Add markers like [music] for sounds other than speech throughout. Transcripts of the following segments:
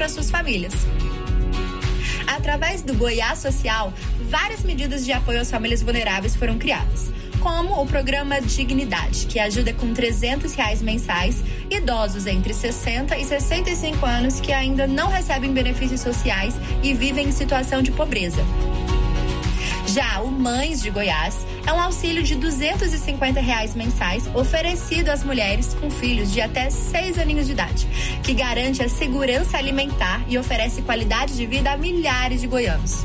para suas famílias. Através do Goiás Social, várias medidas de apoio às famílias vulneráveis foram criadas como o programa Dignidade, que ajuda com 300 reais mensais idosos entre 60 e 65 anos que ainda não recebem benefícios sociais e vivem em situação de pobreza. Já o Mães de Goiás é um auxílio de 250 reais mensais oferecido às mulheres com filhos de até 6 aninhos de idade, que garante a segurança alimentar e oferece qualidade de vida a milhares de goianos.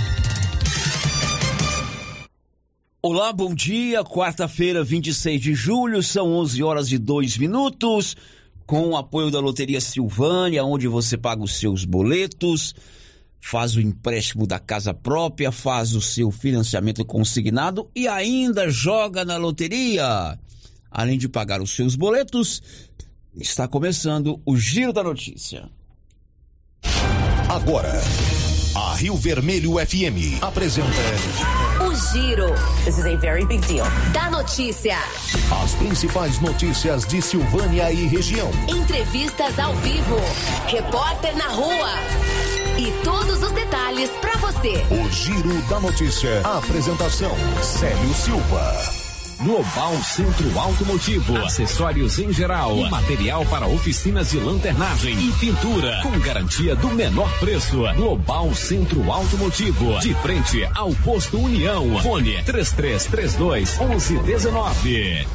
Olá, bom dia. Quarta-feira, 26 de julho, são 11 horas e 2 minutos. Com o apoio da Loteria Silvânia, onde você paga os seus boletos, faz o empréstimo da casa própria, faz o seu financiamento consignado e ainda joga na loteria. Além de pagar os seus boletos, está começando o Giro da Notícia. Agora, a Rio Vermelho FM apresenta. Giro. This is a very big deal. Da notícia. As principais notícias de Silvânia e região. Entrevistas ao vivo. Repórter na rua. E todos os detalhes para você. O Giro da Notícia. A apresentação: Célio Silva. Global Centro Automotivo, acessórios em geral, material para oficinas de lanternagem e pintura, com garantia do menor preço. Global Centro Automotivo, de frente ao posto União. Fone 3332 1119.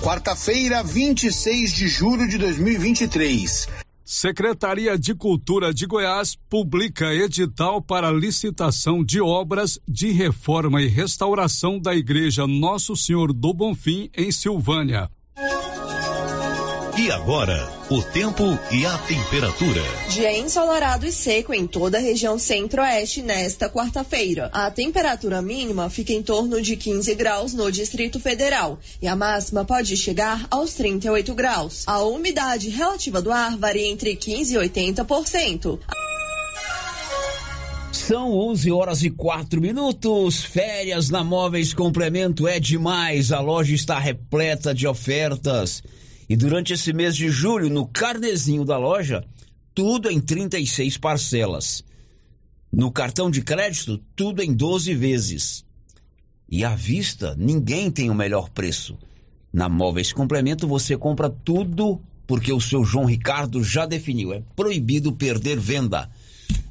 Quarta-feira, 26 de julho de 2023. Secretaria de Cultura de Goiás publica edital para licitação de obras de reforma e restauração da Igreja Nosso Senhor do Bonfim, em Silvânia. E agora, o tempo e a temperatura. Dia ensolarado e seco em toda a região centro-oeste nesta quarta-feira. A temperatura mínima fica em torno de 15 graus no Distrito Federal e a máxima pode chegar aos 38 graus. A umidade relativa do ar varia entre 15 e 80%. São 11 horas e 4 minutos. Férias na Móveis Complemento é demais. A loja está repleta de ofertas. E durante esse mês de julho, no carnezinho da loja, tudo em 36 parcelas. No cartão de crédito, tudo em 12 vezes. E à vista, ninguém tem o melhor preço. Na Móveis Complemento você compra tudo porque o seu João Ricardo já definiu. É proibido perder venda.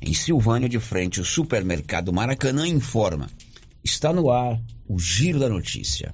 Em Silvânia, de frente, o supermercado Maracanã informa. Está no ar o Giro da Notícia.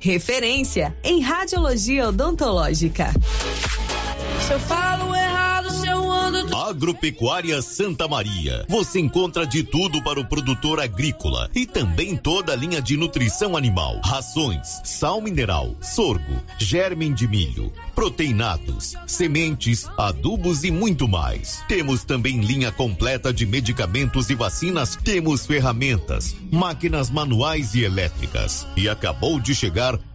referência em radiologia odontológica. Se eu falo errado, Agropecuária Santa Maria. Você encontra de tudo para o produtor agrícola e também toda a linha de nutrição animal: rações, sal mineral, sorgo, germen de milho, proteinados, sementes, adubos e muito mais. Temos também linha completa de medicamentos e vacinas. Temos ferramentas, máquinas manuais e elétricas. E acabou de chegar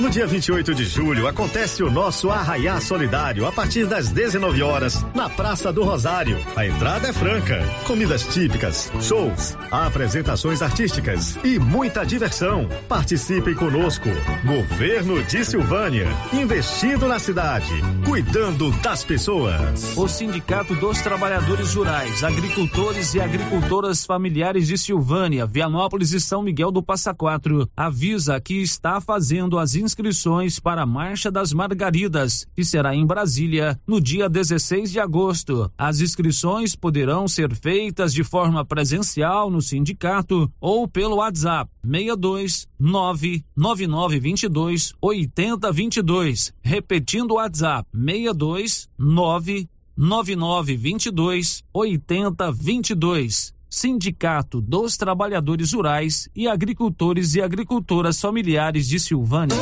No dia 28 de julho acontece o nosso Arraiá Solidário a partir das 19 horas na Praça do Rosário. A entrada é franca, comidas típicas, shows, apresentações artísticas e muita diversão. Participem conosco. Governo de Silvânia, investindo na cidade, cuidando das pessoas. O Sindicato dos Trabalhadores Rurais, Agricultores e Agricultoras Familiares de Silvânia, Vianópolis e São Miguel do Passa Quatro avisa que está fazendo as inscrições para a Marcha das Margaridas, que será em Brasília no dia 16 de agosto. As inscrições poderão ser feitas de forma presencial no sindicato ou pelo WhatsApp 62 99922 8022. Repetindo o WhatsApp 62 99922 8022. Sindicato dos Trabalhadores Rurais e Agricultores e Agricultoras Familiares de Silvânia.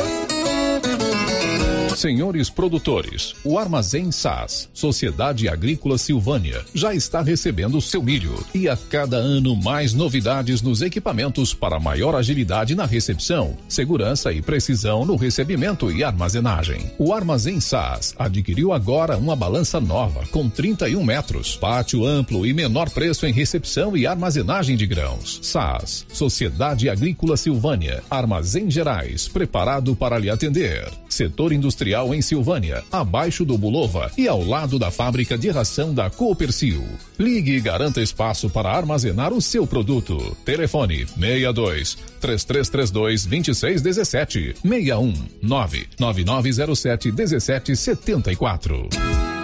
Senhores produtores, o Armazém SAS, Sociedade Agrícola Silvânia, já está recebendo seu milho e a cada ano mais novidades nos equipamentos para maior agilidade na recepção, segurança e precisão no recebimento e armazenagem. O Armazém SAS adquiriu agora uma balança nova com 31 metros, pátio amplo e menor preço em recepção e armazenagem de grãos. SAS, Sociedade Agrícola Silvânia, Armazém Gerais, preparado para lhe atender. Setor industrial Industrial em Silvânia, abaixo do Bulova e ao lado da fábrica de ração da Coopercil. Ligue e garanta espaço para armazenar o seu produto. Telefone 62 3332 2617 61 99907 1774.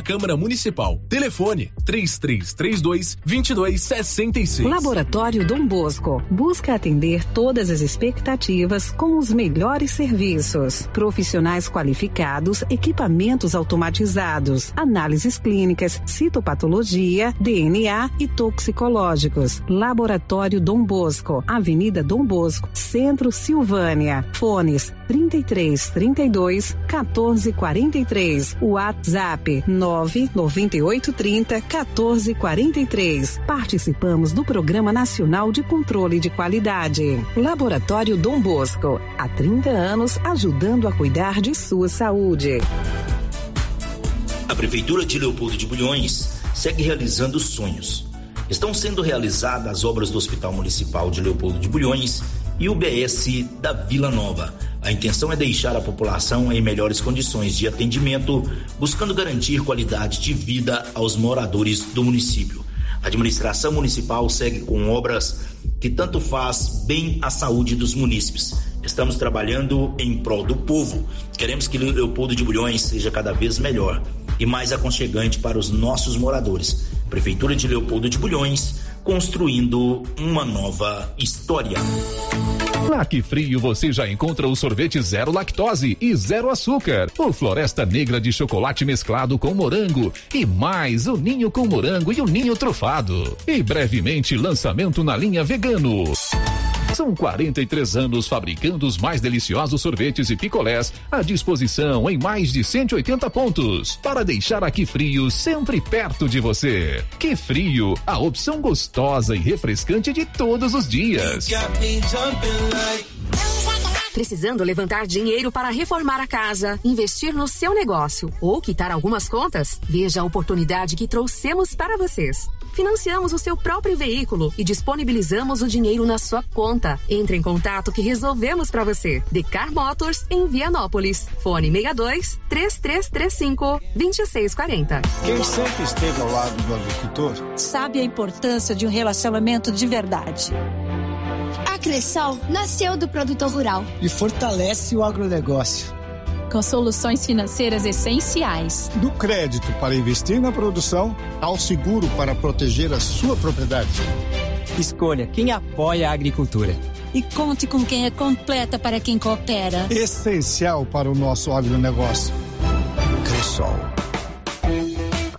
Câmara Municipal. Telefone 3332 2266. Laboratório Dom Bosco busca atender todas as expectativas com os melhores serviços. Profissionais qualificados, equipamentos automatizados, análises clínicas, citopatologia, DNA e toxicológicos. Laboratório Dom Bosco, Avenida Dom Bosco, Centro Silvânia. Fones 33 32 14 43. WhatsApp 9 98 30 14 43. Participamos do Programa Nacional de Controle de Qualidade. Laboratório Dom Bosco, há 30 anos ajudando a cuidar de sua saúde. A Prefeitura de Leopoldo de Bulhões segue realizando sonhos. Estão sendo realizadas as obras do Hospital Municipal de Leopoldo de Bulhões e o BS da Vila Nova. A intenção é deixar a população em melhores condições de atendimento, buscando garantir qualidade de vida aos moradores do município. A administração municipal segue com obras que tanto faz bem à saúde dos munícipes. Estamos trabalhando em prol do povo. Queremos que Leopoldo de Bulhões seja cada vez melhor e mais aconchegante para os nossos moradores. Prefeitura de Leopoldo de Bulhões, construindo uma nova história. Na Que Frio você já encontra o sorvete zero lactose e zero açúcar, o Floresta Negra de chocolate mesclado com morango e mais o ninho com morango e o ninho trufado. E brevemente lançamento na linha vegano. São 43 anos fabricando os mais deliciosos sorvetes e picolés à disposição em mais de 180 pontos para deixar aqui frio sempre perto de você. Que frio, a opção gostosa e refrescante de todos os dias. Precisando levantar dinheiro para reformar a casa, investir no seu negócio ou quitar algumas contas? Veja a oportunidade que trouxemos para vocês. Financiamos o seu próprio veículo e disponibilizamos o dinheiro na sua conta. Entre em contato que resolvemos para você. Decar Motors em Vianópolis. Fone 62 3335 2640. Quem sempre esteve ao lado do agricultor sabe a importância de um relacionamento de verdade. A Cressol nasceu do produtor rural e fortalece o agronegócio com soluções financeiras essenciais. Do crédito para investir na produção ao seguro para proteger a sua propriedade. Escolha quem apoia a agricultura. E conte com quem é completa para quem coopera. Essencial para o nosso agronegócio. Cressol.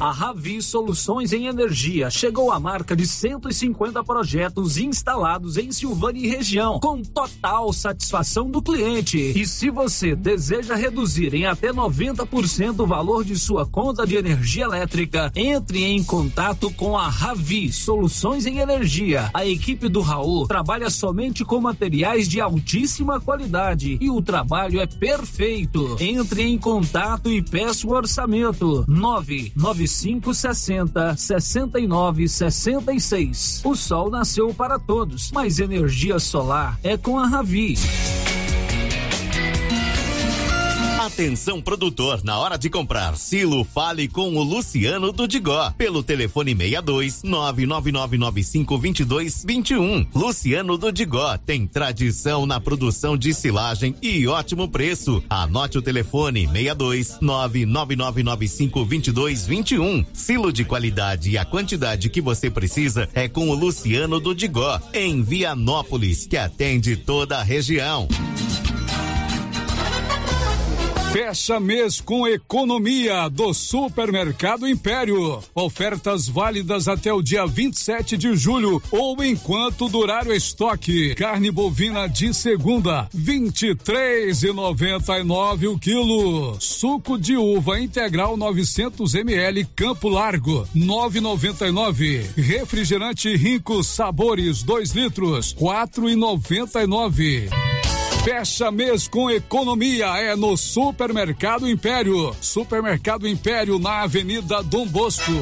A Ravi Soluções em Energia chegou à marca de 150 projetos instalados em Silvânia e região, com total satisfação do cliente. E se você deseja reduzir em até 90% o valor de sua conta de energia elétrica, entre em contato com a Ravi Soluções em Energia. A equipe do Raul trabalha somente com materiais de altíssima qualidade e o trabalho é perfeito. Entre em contato e peça o orçamento. 995 6560 69 66. O sol nasceu para todos, mas energia solar é com a Ravi. Atenção produtor, na hora de comprar silo, fale com o Luciano do Digó, pelo telefone 62 999952221. Luciano do Digó tem tradição na produção de silagem e ótimo preço. Anote o telefone 62 999952221. Silo de qualidade e a quantidade que você precisa é com o Luciano do Digó, em Vianópolis, que atende toda a região. Fecha mês com economia do Supermercado Império. Ofertas válidas até o dia 27 de julho ou enquanto durar o estoque. Carne bovina de segunda, 23,99 o quilo. Suco de uva integral 900 ml Campo Largo, 9,99. Refrigerante Rico Sabores 2 litros, 4,99. Fecha mês com economia é no Supermercado Império. Supermercado Império na Avenida Dom Bosco.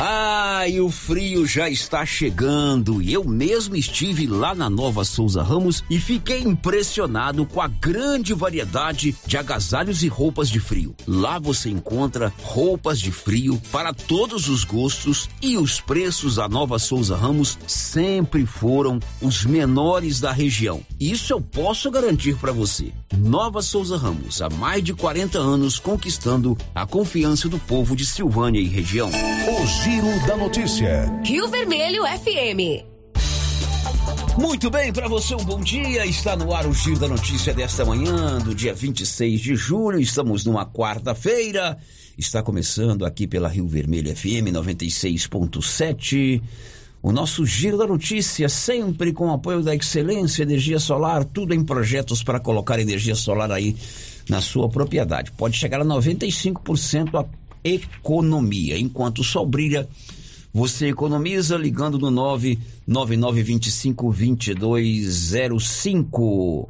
Ah, e o frio já está chegando. E eu mesmo estive lá na Nova Souza Ramos e fiquei impressionado com a grande variedade de agasalhos e roupas de frio. Lá você encontra roupas de frio para todos os gostos e os preços da Nova Souza Ramos sempre foram os menores da região. Isso eu posso garantir para você. Nova Souza Ramos, há mais de 40 anos conquistando a confiança do povo de Silvânia e região. O Giro da Notícia. Rio Vermelho FM. Muito bem, para você um bom dia. Está no ar o Giro da Notícia desta manhã, do dia 26 de julho. Estamos numa quarta-feira. Está começando aqui pela Rio Vermelho FM 96.7. O nosso Giro da Notícia, sempre com apoio da Excelência Energia Solar, tudo em projetos para colocar energia solar aí na sua propriedade. Pode chegar a 95% a economia. Enquanto o sol brilha, você economiza ligando no 999252205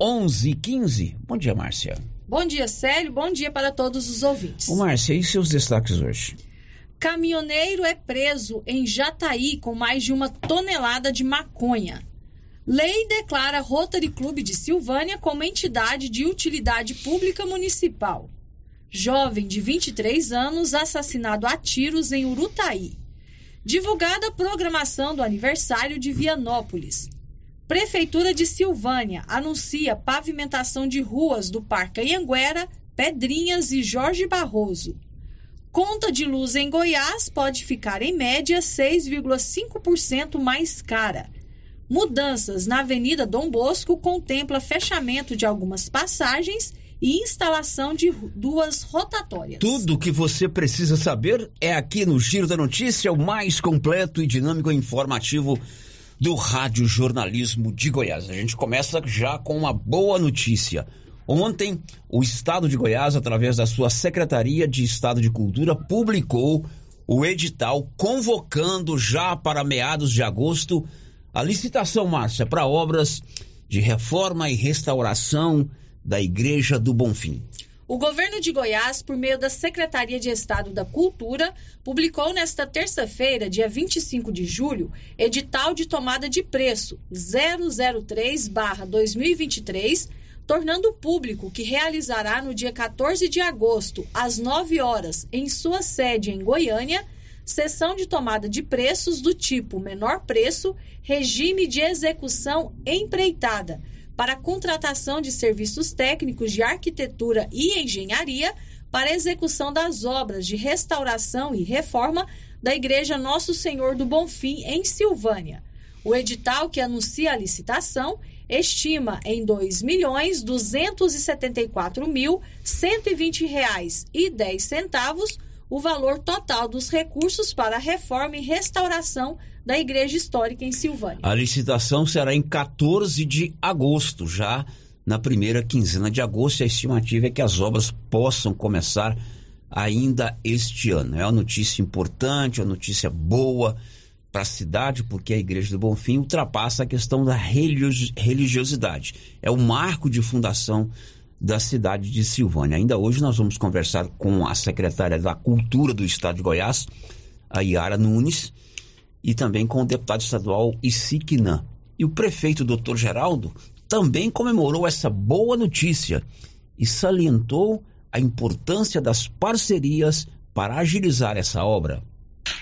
1115. Bom dia, Márcia. Bom dia, Célio. Bom dia para todos os ouvintes. Ô, Márcia, e seus destaques hoje? Caminhoneiro é preso em Jataí com mais de uma tonelada de maconha. Lei declara Rotary Clube de Silvânia como entidade de utilidade pública municipal. Jovem de 23 anos assassinado a tiros em Urutaí. Divulgada a programação do aniversário de Vianópolis. Prefeitura de Silvânia anuncia pavimentação de ruas do Parque Anhanguera, Pedrinhas e Jorge Barroso. Conta de luz em Goiás pode ficar em média 6,5% mais cara. Mudanças na Avenida Dom Bosco contempla fechamento de algumas passagens e instalação de duas rotatórias. Tudo o que você precisa saber é aqui no Giro da Notícia, o mais completo e dinâmico e informativo do Rádio Jornalismo de Goiás. A gente começa já com uma boa notícia. Ontem, o Estado de Goiás, através da sua Secretaria de Estado de Cultura, publicou o edital convocando já para meados de agosto a licitação, Márcia, para obras de reforma e restauração da Igreja do Bonfim. O governo de Goiás, por meio da Secretaria de Estado da Cultura, publicou nesta terça-feira, dia 25 de julho, edital de tomada de preço 003/2023 tornando público que realizará no dia 14 de agosto, às 9 horas, em sua sede em Goiânia, sessão de tomada de preços do tipo menor preço, regime de execução empreitada, para contratação de serviços técnicos de arquitetura e engenharia para execução das obras de restauração e reforma da Igreja Nosso Senhor do Bonfim, em Silvânia. O edital que anuncia a licitação estima em R$ 2.274.120,10 o valor total dos recursos para a reforma e restauração da Igreja Histórica em Silvânia. A licitação será em 14 de agosto, já na primeira quinzena de agosto. A estimativa é que as obras possam começar ainda este ano. É uma notícia importante, uma notícia boa para a cidade, porque a Igreja do Bonfim ultrapassa a questão da religiosidade. É o marco de fundação da cidade de Silvânia. Ainda hoje nós vamos conversar com a secretária da Cultura do Estado de Goiás, a Yara Nunes, e também com o deputado estadual Isiquinã. E o prefeito doutor Geraldo também comemorou essa boa notícia e salientou a importância das parcerias para agilizar essa obra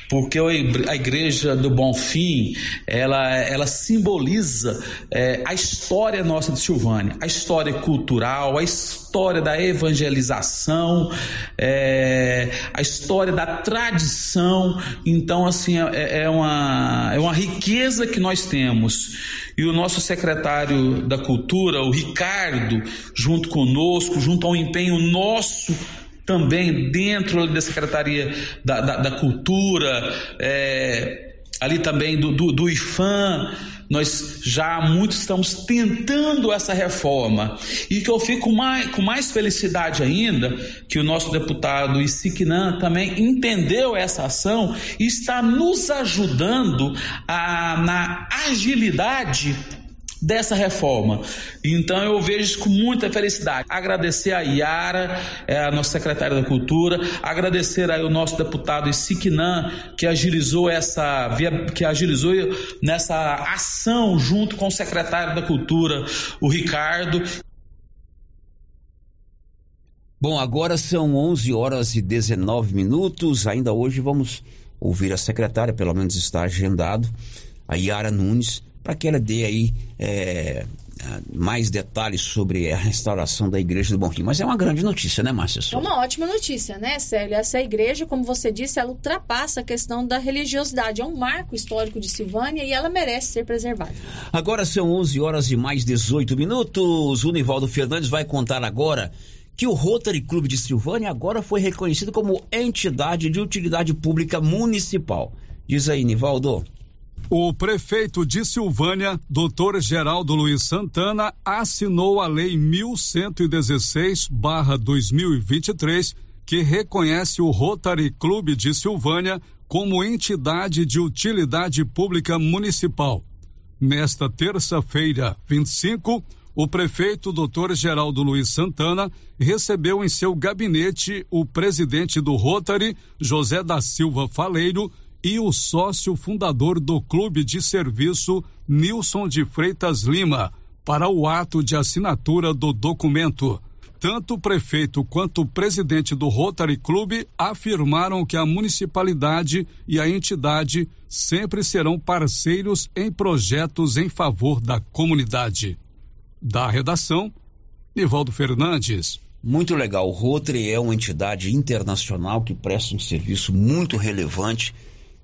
porque a igreja do Bonfim ela, ela simboliza é, a história nossa de Silvânia, a história cultural, a história da evangelização, é, a história da tradição. Então, assim, é, é, uma, é uma riqueza que nós temos. E o nosso secretário da Cultura, o Ricardo, junto conosco, junto ao empenho nosso também dentro da Secretaria da, da, da Cultura, é, ali também do, do, do IFAM, nós já há muito estamos tentando essa reforma. E que eu fico mais, com mais felicidade ainda que o nosso deputado Isiquinan também entendeu essa ação e está nos ajudando a, na agilidade dessa reforma. Então eu vejo isso com muita felicidade. Agradecer a Yara, é, a nossa secretária da Cultura, agradecer aí o nosso deputado Isiquinan, que agilizou essa que agilizou nessa ação junto com o secretário da Cultura, o Ricardo. Bom, agora são 11 horas e 19 minutos. Ainda hoje vamos ouvir a secretária, pelo menos está agendado, a Yara Nunes, para que ela dê aí é, mais detalhes sobre a restauração da igreja do Bonfim. Mas é uma grande notícia, né, Márcia? É uma ótima notícia, né, Célio? Essa igreja, como você disse, ela ultrapassa a questão da religiosidade. É um marco histórico de Silvânia e ela merece ser preservada. Agora são 11 horas e mais 18 minutos. O Nivaldo Fernandes vai contar agora que o Rotary Clube de Silvânia agora foi reconhecido como entidade de utilidade pública municipal. Diz aí, Nivaldo. O prefeito de Silvânia, doutor Geraldo Luiz Santana, assinou a Lei 1116-2023, que reconhece o Rotary Clube de Silvânia como entidade de utilidade pública municipal. Nesta terça-feira, 25, o prefeito doutor Geraldo Luiz Santana recebeu em seu gabinete o presidente do Rotary, José da Silva Faleiro, e o sócio fundador do Clube de Serviço, Nilson de Freitas Lima, para o ato de assinatura do documento. Tanto o prefeito quanto o presidente do Rotary Club afirmaram que a municipalidade e a entidade sempre serão parceiros em projetos em favor da comunidade. Da redação, Nivaldo Fernandes. Muito legal. O Rotary é uma entidade internacional que presta um serviço muito relevante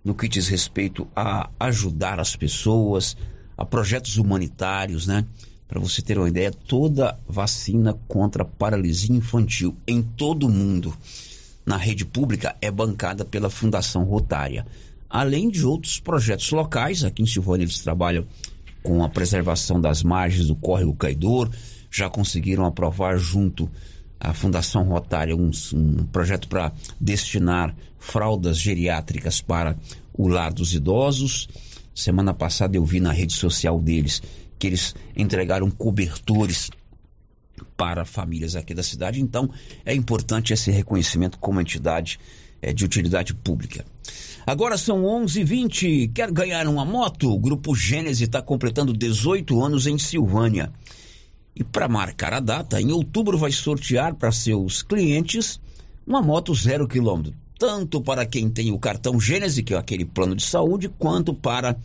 no que diz respeito a ajudar as pessoas, a projetos humanitários, né? Para você ter uma ideia, toda vacina contra paralisia infantil em todo o mundo na rede pública é bancada pela Fundação Rotária. Além de outros projetos locais, aqui em Silvânia eles trabalham com a preservação das margens do córrego Caidor, já conseguiram aprovar junto à Fundação Rotária um, um projeto para destinar fraldas geriátricas para o lar dos idosos. Semana passada eu vi na rede social deles que eles entregaram cobertores para famílias aqui da cidade. Então, é importante esse reconhecimento como entidade é, de utilidade pública. Agora são 11:20. Quer ganhar uma moto? O Grupo Gênese está completando 18 anos em Silvânia. E para marcar a data, em outubro vai sortear para seus clientes uma moto zero quilômetro, tanto para quem tem o cartão Gênese, que é aquele plano de saúde, quanto para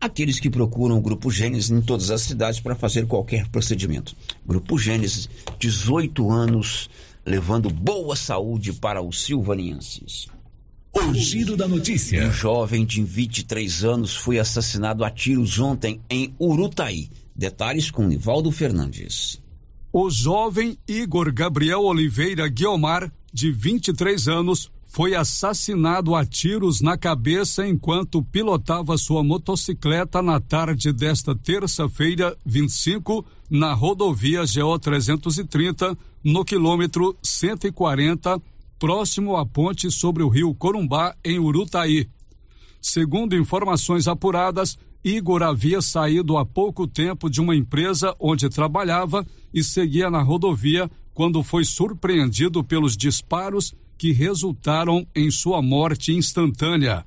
aqueles que procuram o Grupo Gênesis em todas as cidades para fazer qualquer procedimento. Grupo Gênesis, 18 anos, levando boa saúde para os silvanienses. O giro da notícia. Um jovem de 23 anos foi assassinado a tiros ontem em Urutaí. Detalhes com Nivaldo Fernandes. O jovem Igor Gabriel Oliveira Guiomar, de 23 anos, foi assassinado a tiros na cabeça enquanto pilotava sua motocicleta na tarde desta terça-feira, 25, na rodovia GO 330, no quilômetro 140, próximo à ponte sobre o rio Corumbá, em Urutaí. Segundo informações apuradas, Igor havia saído há pouco tempo de uma empresa onde trabalhava e seguia na rodovia quando foi surpreendido pelos disparos que resultaram em sua morte instantânea.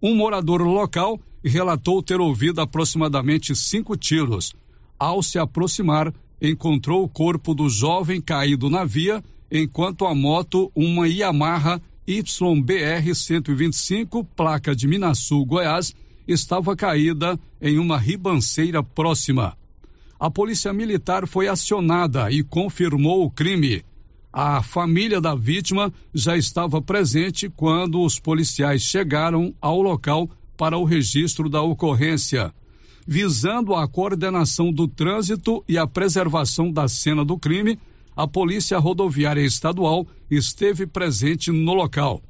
Um morador local relatou ter ouvido aproximadamente cinco tiros. Ao se aproximar, encontrou o corpo do jovem caído na via, enquanto a moto, uma Yamaha YBR 125, placa de Minasul, Goiás, estava caída em uma ribanceira próxima. A polícia militar foi acionada e confirmou o crime. A família da vítima já estava presente quando os policiais chegaram ao local para o registro da ocorrência. Visando a coordenação do trânsito e a preservação da cena do crime, a Polícia Rodoviária Estadual esteve presente no local.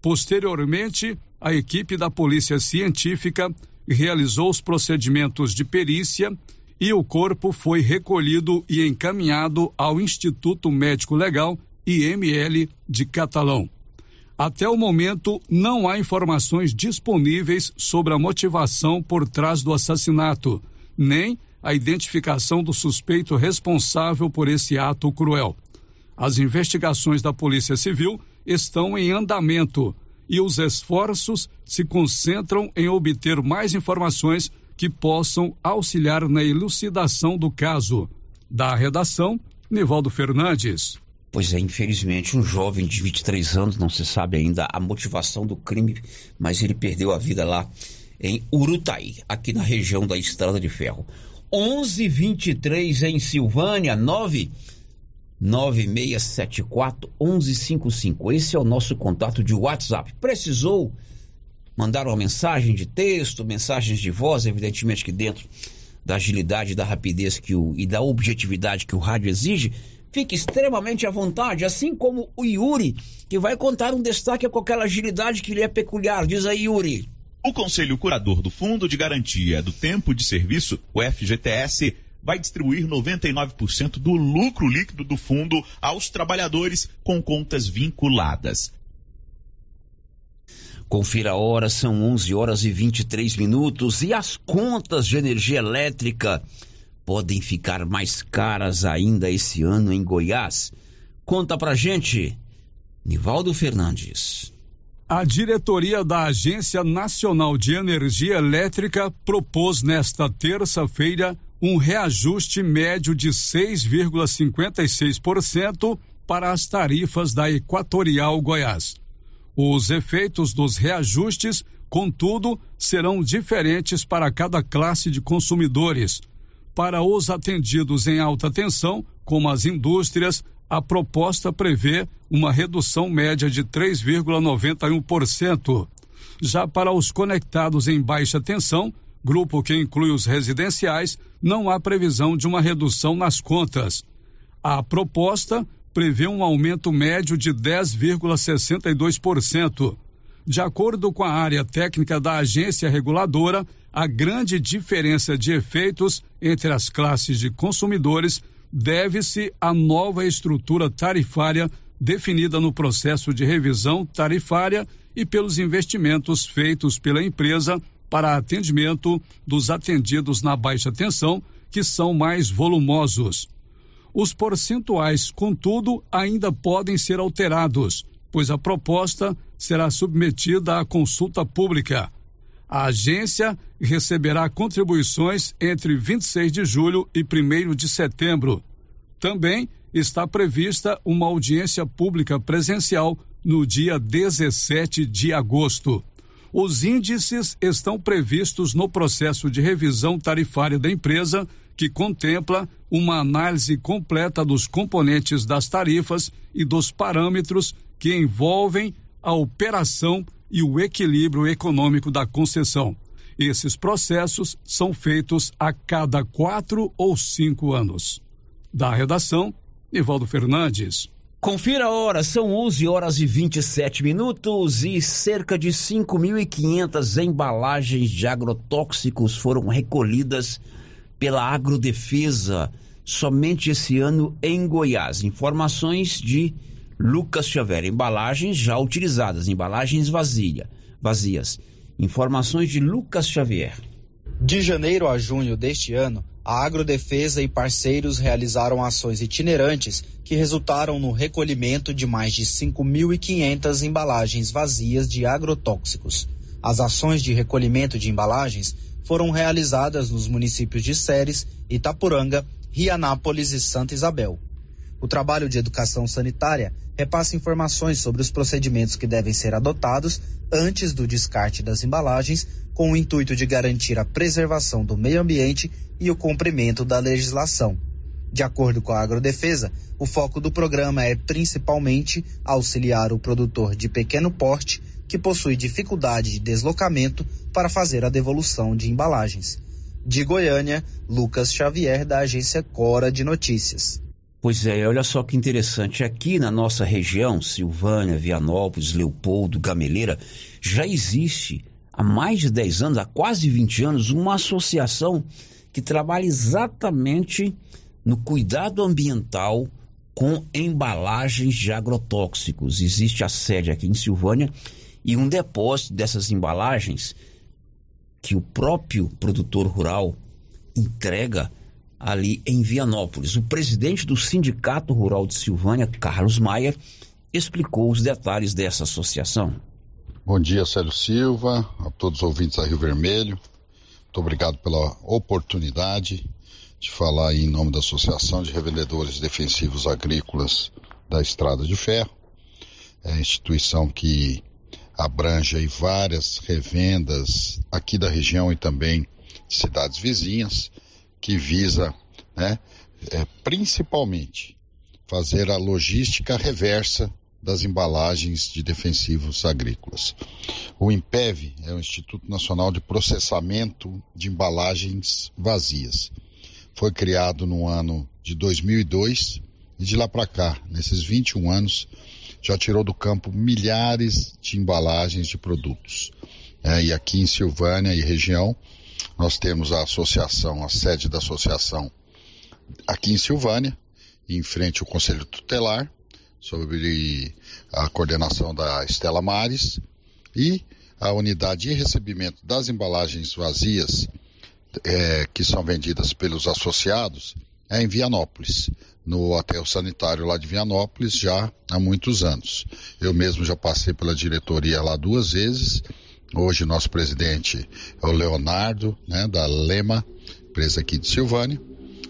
Posteriormente, a equipe da Polícia Científica realizou os procedimentos de perícia e o corpo foi recolhido e encaminhado ao Instituto Médico Legal IML de Catalão. Até o momento, não há informações disponíveis sobre a motivação por trás do assassinato, nem a identificação do suspeito responsável por esse ato cruel. As investigações da Polícia Civil estão em andamento e os esforços se concentram em obter mais informações que possam auxiliar na elucidação do caso. Da redação, Nivaldo Fernandes. Pois é, infelizmente, um jovem de 23 anos, não se sabe ainda a motivação do crime, mas ele perdeu a vida lá em Urutaí, aqui na região da Estrada de Ferro. 11:23 em Silvânia, 9 9674 1155. Esse é o nosso contato de WhatsApp. Precisou mandar uma mensagem de texto, mensagens de voz, evidentemente que dentro da agilidade, da rapidez que o, e da objetividade que o rádio exige, fique extremamente à vontade, assim como o Yuri, que vai contar um destaque com aquela agilidade que lhe é peculiar. Diz aí, Yuri. O Conselho Curador do Fundo de Garantia do Tempo de Serviço, o FGTS, vai distribuir 99% do lucro líquido do fundo aos trabalhadores com contas vinculadas. Confira a hora, são 11 horas e 23 minutos e as contas de energia elétrica podem ficar mais caras ainda esse ano em Goiás. Conta pra gente, Nivaldo Fernandes. A diretoria da Agência Nacional de Energia Elétrica propôs nesta terça-feira um reajuste médio de 6,56% para as tarifas da Equatorial Goiás. Os efeitos dos reajustes, contudo, serão diferentes para cada classe de consumidores. Para os atendidos em alta tensão, como as indústrias, a proposta prevê uma redução média de 3,91%. Já para os conectados em baixa tensão, grupo que inclui os residenciais, não há previsão de uma redução nas contas. A proposta prevê um aumento médio de 10,62%. De acordo com a área técnica da agência reguladora, a grande diferença de efeitos entre as classes de consumidores deve-se à nova estrutura tarifária definida no processo de revisão tarifária e pelos investimentos feitos pela empresa para atendimento dos atendidos na baixa tensão, que são mais volumosos. Os percentuais, contudo, ainda podem ser alterados, pois a proposta será submetida à consulta pública. A agência receberá contribuições entre 26 de julho e 1 de setembro. Também está prevista uma audiência pública presencial no dia 17 de agosto. Os índices estão previstos no processo de revisão tarifária da empresa, que contempla uma análise completa dos componentes das tarifas e dos parâmetros que envolvem a operação e o equilíbrio econômico da concessão. Esses processos são feitos a cada quatro ou cinco anos. Da redação, Nivaldo Fernandes. Confira a hora, são 11 horas e 27 minutos e cerca de 5.500 embalagens de agrotóxicos foram recolhidas pela Agrodefesa somente esse ano em Goiás. Informações de Lucas Xavier. Embalagens já utilizadas, embalagens vazia, vazias. Informações de Lucas Xavier. De janeiro a junho deste ano, a Agrodefesa e parceiros realizaram ações itinerantes que resultaram no recolhimento de mais de 5.500 embalagens vazias de agrotóxicos. As ações de recolhimento de embalagens foram realizadas nos municípios de Séries, Itapuranga, Rianápolis e Santa Isabel. O trabalho de educação sanitária repassa informações sobre os procedimentos que devem ser adotados antes do descarte das embalagens, com o intuito de garantir a preservação do meio ambiente e o cumprimento da legislação. De acordo com a Agrodefesa, o foco do programa é principalmente auxiliar o produtor de pequeno porte que possui dificuldade de deslocamento para fazer a devolução de embalagens. De Goiânia, Lucas Xavier, da agência Cora de Notícias. Pois é, olha só que interessante. Aqui na nossa região, Silvânia, Vianópolis, Leopoldo, Gameleira, já existe há mais de 10 anos, há quase 20 anos, uma associação que trabalha exatamente no cuidado ambiental com embalagens de agrotóxicos. Existe a sede aqui em Silvânia e um depósito dessas embalagens que o próprio produtor rural entrega ali em Vianópolis. O presidente do Sindicato Rural de Silvânia, Carlos Maia, explicou os detalhes dessa associação. Bom dia, Célio Silva, a todos os ouvintes da Rio Vermelho. Muito obrigado pela oportunidade de falar em nome da Associação de Revendedores Defensivos Agrícolas da Estrada de Ferro. É a instituição que abrange várias revendas aqui da região e também de cidades vizinhas que visa, né, é, principalmente, fazer a logística reversa das embalagens de defensivos agrícolas. O IMPEV é o Instituto Nacional de Processamento de Embalagens Vazias. Foi criado no ano de 2002 e de lá para cá, nesses 21 anos, já tirou do campo milhares de embalagens de produtos. É, e aqui em Silvânia e região, nós temos a associação, a sede da associação aqui em Silvânia, em frente ao Conselho Tutelar, sobre a coordenação da Estela Mares, e a unidade de recebimento das embalagens vazias é, que são vendidas pelos associados é em Vianópolis, no hotel sanitário lá de Vianópolis, já há muitos anos. Eu mesmo já passei pela diretoria lá duas vezes Hoje nosso presidente é o Leonardo, né, da Lema, empresa aqui de Silvânia,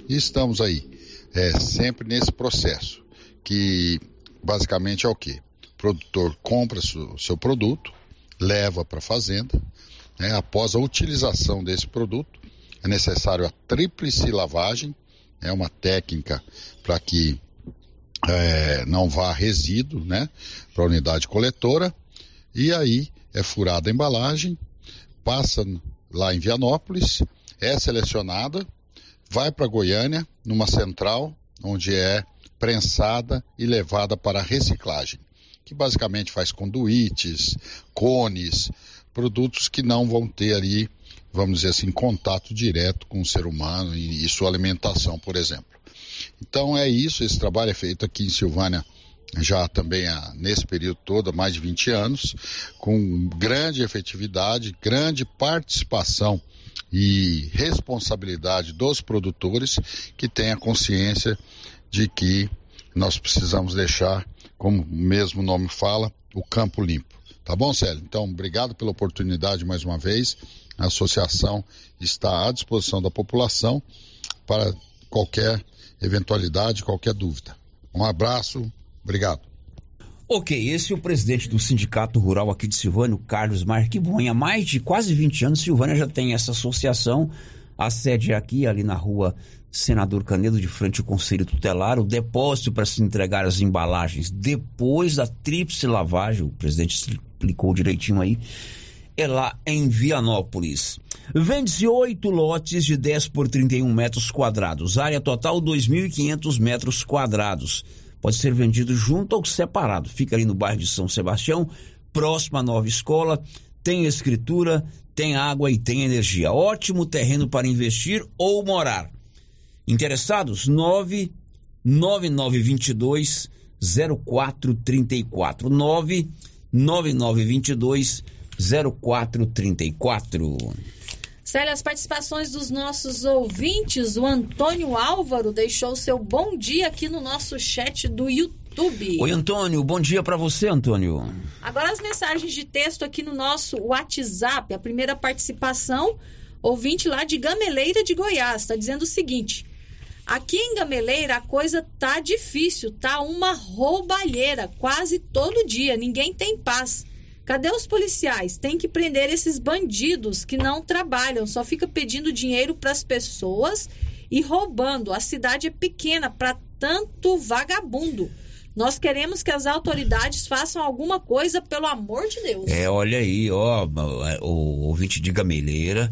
e estamos aí, é, sempre nesse processo, que basicamente é o que? O produtor compra o seu produto, leva para a fazenda, né, após a utilização desse produto, é necessário a tríplice lavagem, é uma técnica para que é, não vá resíduo, né, para a unidade coletora, e aí é furada a embalagem, passa lá em Vianópolis, é selecionada, vai para Goiânia, numa central, onde é prensada e levada para reciclagem, que basicamente faz conduítes, cones, produtos que não vão ter ali, vamos dizer assim, contato direto com o ser humano e, e sua alimentação, por exemplo. Então é isso, esse trabalho é feito aqui em Silvânia já também há, nesse período todo, há mais de 20 anos, com grande efetividade, grande participação e responsabilidade dos produtores que têm a consciência de que nós precisamos deixar, como o mesmo nome fala, o campo limpo. Tá bom, Célio? Então, obrigado pela oportunidade mais uma vez. A associação está à disposição da população para qualquer eventualidade, qualquer dúvida. Um abraço, obrigado. Ok, esse é o presidente do Sindicato Rural aqui de Silvânia, Carlos Marquibonha. Há mais de quase 20 anos, Silvânia já tem essa associação. A sede é aqui, ali na rua Senador Canedo, de frente ao Conselho Tutelar. O depósito para se entregar as embalagens depois da tríplice lavagem, o presidente explicou direitinho aí, é lá em Vianópolis. Vende-se oito lotes de 10 por 31 metros quadrados, área total 2.500 metros quadrados. Pode ser vendido junto ou separado. Fica ali no bairro de São Sebastião, próximo à nova escola. Tem escritura, tem água e tem energia. Ótimo terreno para investir ou morar. Interessados? 99922 0434 99922 0434 Célia, as participações dos nossos ouvintes, o Antônio Álvaro deixou seu bom dia aqui no nosso chat do YouTube. Oi, Antônio, bom dia para você, Antônio. Agora as mensagens de texto aqui no nosso WhatsApp. A primeira participação, ouvinte lá de Gameleira de Goiás, está dizendo o seguinte: Aqui em Gameleira a coisa tá difícil, tá uma roubalheira quase todo dia, ninguém tem paz. Cadê os policiais? Tem que prender esses bandidos que não trabalham, só fica pedindo dinheiro para as pessoas e roubando. A cidade é pequena para tanto vagabundo. Nós queremos que as autoridades façam alguma coisa, pelo amor de Deus. É, olha aí, ó, o ouvinte de Gameleira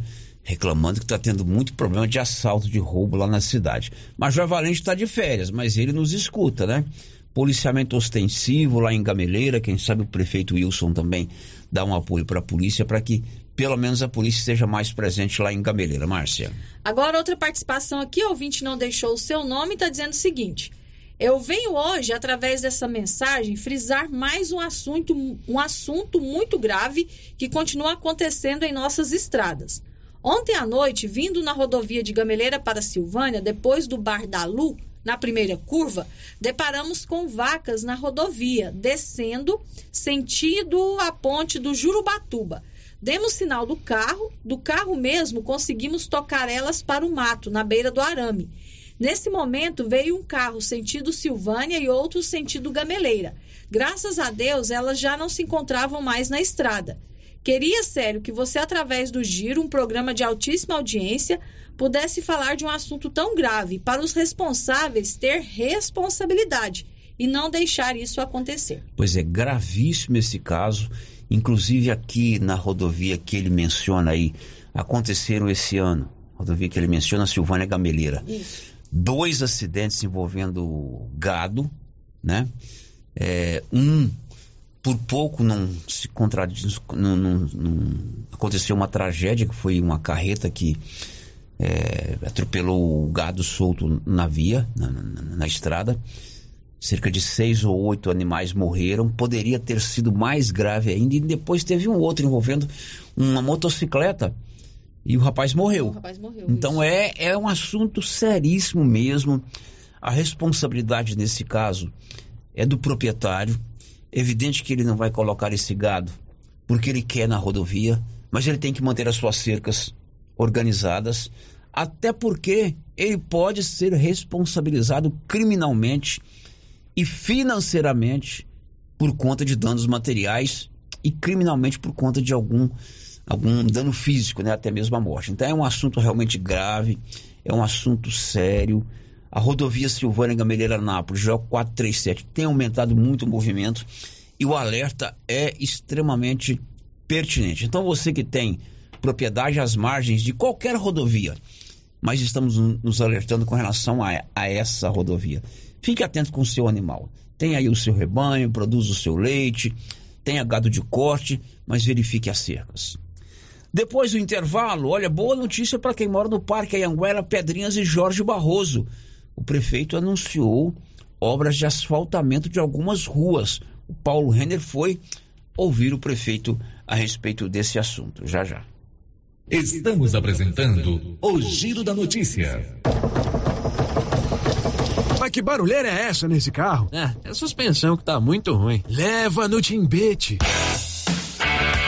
reclamando que está tendo muito problema de assalto, de roubo lá na cidade. Major Valente está de férias, mas ele nos escuta, né? policiamento ostensivo lá em Gameleira, quem sabe o prefeito Wilson também dá um apoio para a polícia para que pelo menos a polícia esteja mais presente lá em Gameleira. Márcia. Agora outra participação aqui, ouvinte não deixou o seu nome, está dizendo o seguinte: eu venho hoje, através dessa mensagem, frisar mais um assunto, um assunto muito grave que continua acontecendo em nossas estradas. Ontem à noite, vindo na rodovia de Gameleira para Silvânia, depois do Bar da Lu, na primeira curva, deparamos com vacas na rodovia, descendo sentido a ponte do Jurubatuba. Demos sinal do carro, do carro mesmo conseguimos tocar elas para o mato, na beira do arame. Nesse momento veio um carro sentido Silvânia e outro sentido Gameleira. Graças a Deus elas já não se encontravam mais na estrada. Queria, sério, que você, através do Giro, um programa de altíssima audiência, pudesse falar de um assunto tão grave para os responsáveis ter responsabilidade e não deixar isso acontecer. Pois é, gravíssimo esse caso. Inclusive aqui na rodovia que ele menciona aí, aconteceram esse ano. Rodovia que ele menciona, Silvânia Gameleira. Isso. Dois acidentes envolvendo gado, né? É, um por pouco não se contradiz, não, não, não, aconteceu uma tragédia que foi uma carreta que é, atropelou o gado solto na via, na, na, na, estrada. Cerca de seis ou oito animais morreram. Poderia ter sido mais grave ainda. E depois teve um outro envolvendo uma motocicleta e o rapaz morreu. O rapaz morreu então é, é um assunto seríssimo mesmo. A responsabilidade nesse caso é do proprietário Evidente que ele não vai colocar esse gado porque ele quer na rodovia, mas ele tem que manter as suas cercas organizadas, até porque ele pode ser responsabilizado criminalmente e financeiramente por conta de danos materiais e criminalmente por conta de algum algum dano físico, né, até mesmo a morte. Então é um assunto realmente grave, é um assunto sério. A rodovia Silvânia Gameleira Nápoles, já 437, tem aumentado muito o movimento e o alerta é extremamente pertinente. Então você que tem propriedade às margens de qualquer rodovia, mas estamos nos alertando com relação a, a essa rodovia. Fique atento com o seu animal. Tem aí o seu rebanho, produz o seu leite, tenha gado de corte, mas verifique as cercas. Depois do intervalo, olha, boa notícia para quem mora no Parque Anhanguera, Pedrinhas e Jorge Barroso. O prefeito anunciou obras de asfaltamento de algumas ruas. O Paulo Renner foi ouvir o prefeito a respeito desse assunto. Já já. Estamos apresentando o Giro da Notícia. Mas que barulheira é essa nesse carro? É, é a suspensão que tá muito ruim. Leva no Timbete.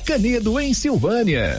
Canedo, em Silvânia.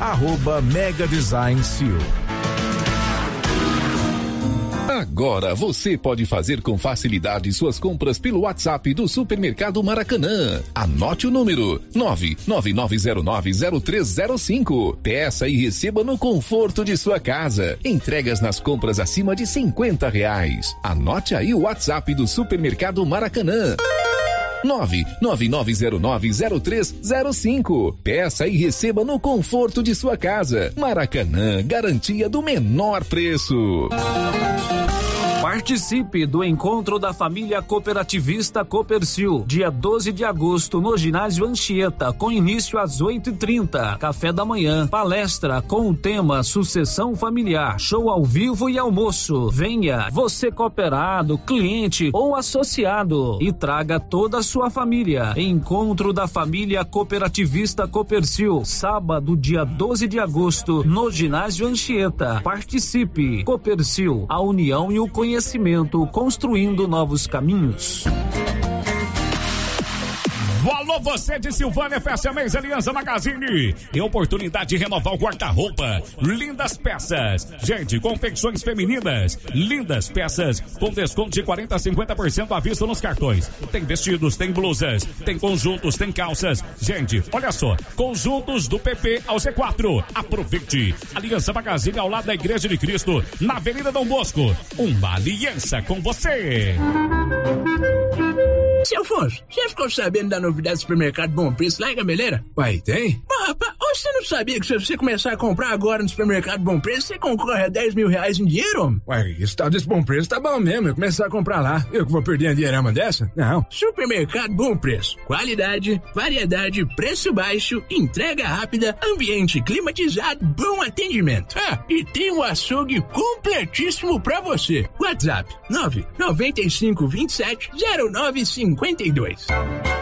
arroba Mega Design Seal. Agora você pode fazer com facilidade suas compras pelo WhatsApp do Supermercado Maracanã. Anote o número 999090305. Peça e receba no conforto de sua casa. Entregas nas compras acima de 50 reais. Anote aí o WhatsApp do Supermercado Maracanã. 999090305. Peça e receba no conforto de sua casa. Maracanã, garantia do menor preço. Participe do encontro da família cooperativista Copercil, dia 12 de agosto, no ginásio Anchieta, com início às 8h30. Café da manhã, palestra com o tema Sucessão Familiar, show ao vivo e almoço. Venha, você cooperado, cliente ou associado, e traga toda a sua família. Encontro da família cooperativista Copercil, sábado, dia 12 de agosto, no ginásio Anchieta. Participe. Copercil, a união e o conhecimento conhecimento, construindo novos caminhos. Alô, você de Silvânia, Festa Mês Aliança Magazine. E oportunidade de renovar o guarda-roupa. Lindas peças. Gente, confecções femininas. Lindas peças com desconto de 40 a 50% à vista nos cartões. Tem vestidos, tem blusas, tem conjuntos, tem calças. Gente, olha só. Conjuntos do PP ao C4. Aproveite. Aliança Magazine ao lado da Igreja de Cristo, na Avenida Dom Bosco. Uma aliança com você. Seu Afonso, você ficou sabendo da novidade do supermercado Bom Preço lá em Gameleira? Uai, tem? Mas, rapaz, você não sabia que se você começar a comprar agora no supermercado Bom Preço, você concorre a 10 mil reais em dinheiro? Uai, esse tal desse Bom Preço tá bom mesmo. Eu começar a comprar lá. Eu que vou perder a dinheirama dessa? Não. Supermercado Bom Preço. Qualidade, variedade, preço baixo, entrega rápida, ambiente climatizado, bom atendimento. Ah, e tem um açougue completíssimo pra você. WhatsApp 995 27 0950 52.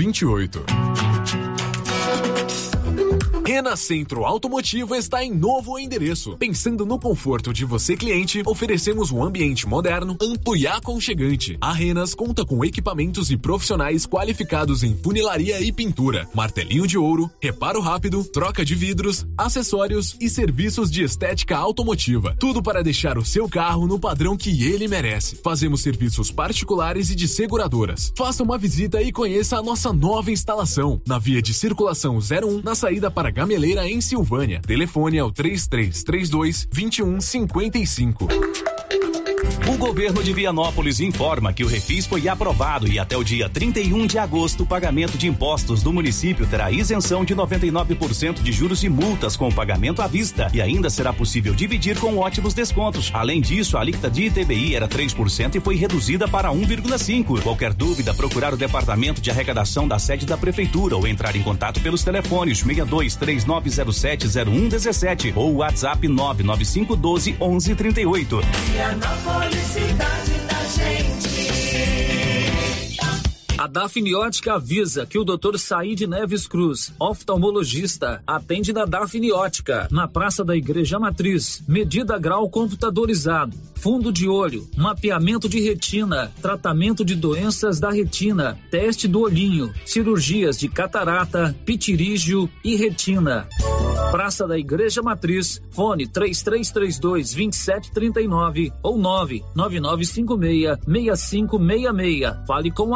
6728. Rena Centro Automotivo está em novo endereço. Pensando no conforto de você cliente, oferecemos um ambiente moderno, amplo e aconchegante. A Renas conta com equipamentos e profissionais qualificados em funilaria e pintura, martelinho de ouro, reparo rápido, troca de vidros, acessórios e serviços de estética automotiva. Tudo para deixar o seu carro no padrão que ele merece. Fazemos serviços particulares e de seguradoras. Faça uma visita e conheça a nossa nova instalação na via de circulação 01 na saída para Gameleira, em Silvânia. Telefone é o 3332 2155. O governo de Vianópolis informa que o refis foi aprovado e até o dia 31 de agosto o pagamento de impostos do município terá isenção de 99% de juros e multas com o pagamento à vista e ainda será possível dividir com ótimos descontos. Além disso, a alíquota de ITBI era 3% e foi reduzida para 1,5. Qualquer dúvida, procurar o departamento de arrecadação da sede da prefeitura ou entrar em contato pelos telefones 62 3907 0117 ou WhatsApp 99512 1138. Felicidade da gente. A Dafniótica avisa que o Dr. Said Neves Cruz, oftalmologista, atende na Dafniótica, na Praça da Igreja Matriz. Medida grau computadorizado, fundo de olho, mapeamento de retina, tratamento de doenças da retina, teste do olhinho, cirurgias de catarata, pitirígio e retina. Praça da Igreja Matriz, fone 3332 2739 ou 99956 6566. Fale com o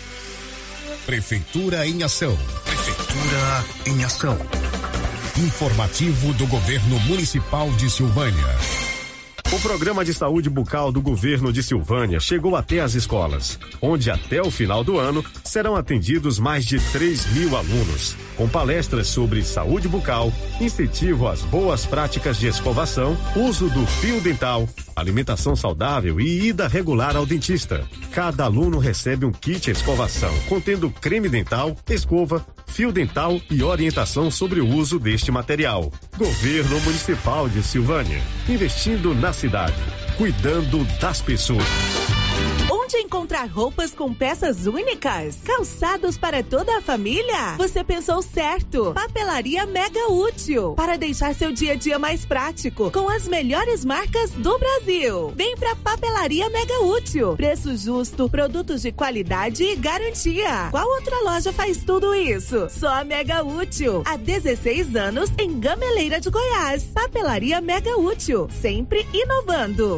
Prefeitura em Ação. Prefeitura em Ação. Informativo do Governo Municipal de Silvânia. O programa de saúde bucal do governo de Silvânia chegou até as escolas, onde até o final do ano serão atendidos mais de 3 mil alunos, com palestras sobre saúde bucal, incentivo às boas práticas de escovação, uso do fio dental, alimentação saudável e ida regular ao dentista. Cada aluno recebe um kit escovação contendo creme dental, escova, fio dental e orientação sobre o uso deste material. Governo Municipal de Silvânia, investindo na cidade, cuidando das pessoas. Encontrar roupas com peças únicas? Calçados para toda a família? Você pensou certo. Papelaria Mega Útil. Para deixar seu dia a dia mais prático, com as melhores marcas do Brasil. Vem pra Papelaria Mega Útil. Preço justo, produtos de qualidade e garantia. Qual outra loja faz tudo isso? Só a Mega Útil. Há 16 anos em Gameleira de Goiás. Papelaria Mega Útil. Sempre inovando.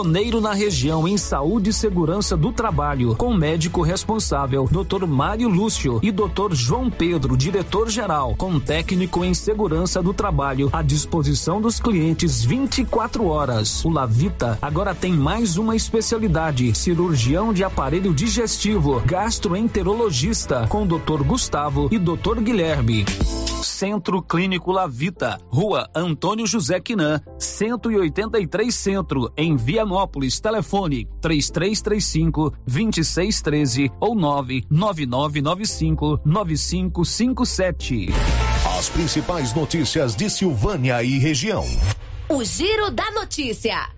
pioneiro na região em saúde e segurança do trabalho, com médico responsável, Dr. Mário Lúcio e Dr. João Pedro, diretor-geral, com técnico em segurança do trabalho, à disposição dos clientes 24 horas. O Lavita agora tem mais uma especialidade: cirurgião de aparelho digestivo, gastroenterologista, com Dr. Gustavo e Dr. Guilherme. Centro Clínico Lavita, Rua Antônio José Quinan, 183 Centro, em Vianópolis. Telefone 3335 2613 ou 99995 9557. As principais notícias de Silvânia e região. O Giro da Notícia.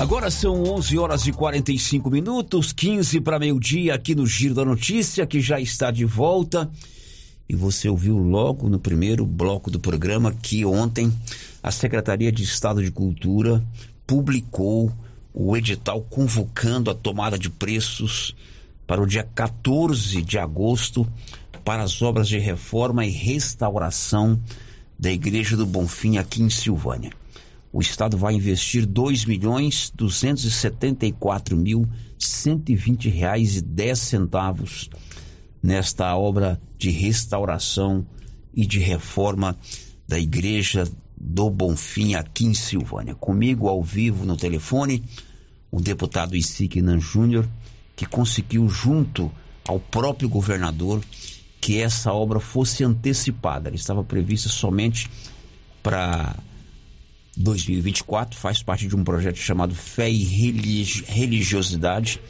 Agora são 11 horas e 45 minutos, 15 para meio-dia aqui no Giro da Notícia, que já está de volta e você ouviu logo no primeiro bloco do programa que ontem a Secretaria de Estado de Cultura publicou o edital convocando a tomada de preços para o dia 14 de agosto para as obras de reforma e restauração da Igreja do Bonfim aqui em Silvânia. O Estado vai investir R$ 2.274.120,10 nesta obra de restauração e de reforma da Igreja do Bonfim aqui em Silvânia. Comigo ao vivo no telefone, o deputado Isignan Júnior, que conseguiu junto ao próprio governador que essa obra fosse antecipada. Ela estava prevista somente para 2024, faz parte de um projeto chamado Fé e Religiosidade,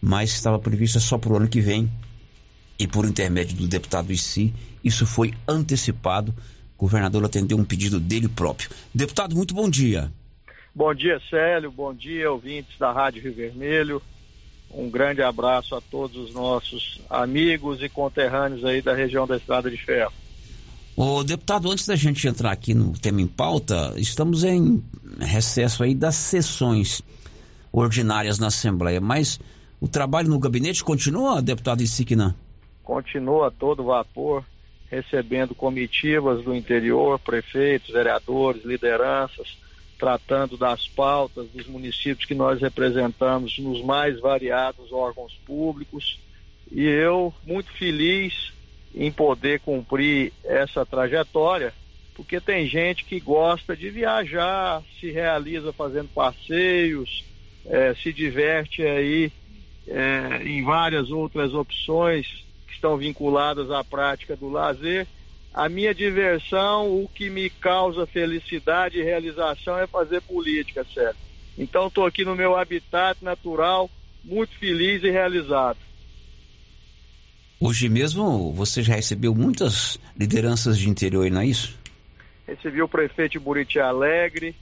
mas estava prevista só para o ano que vem e por intermédio do deputado Issi, isso foi antecipado. O governador atendeu um pedido dele próprio. Deputado, muito bom dia. Bom dia, Célio. Bom dia, ouvintes da Rádio Rio Vermelho. Um grande abraço a todos os nossos amigos e conterrâneos aí da região da Estrada de Ferro. O deputado, antes da gente entrar aqui no tema em pauta, estamos em recesso aí das sessões ordinárias na Assembleia, mas o trabalho no gabinete continua, deputado Isiquina? Continua a todo vapor, recebendo comitivas do interior, prefeitos, vereadores, lideranças, tratando das pautas dos municípios que nós representamos nos mais variados órgãos públicos. E eu, muito feliz em poder cumprir essa trajetória, porque tem gente que gosta de viajar, se realiza fazendo passeios, eh, se diverte aí eh, em várias outras opções estão vinculadas à prática do lazer. A minha diversão, o que me causa felicidade e realização é fazer política, certo? Então estou aqui no meu habitat natural, muito feliz e realizado. Hoje mesmo você já recebeu muitas lideranças de interior, não é isso? Recebi o prefeito de Buriti Alegre,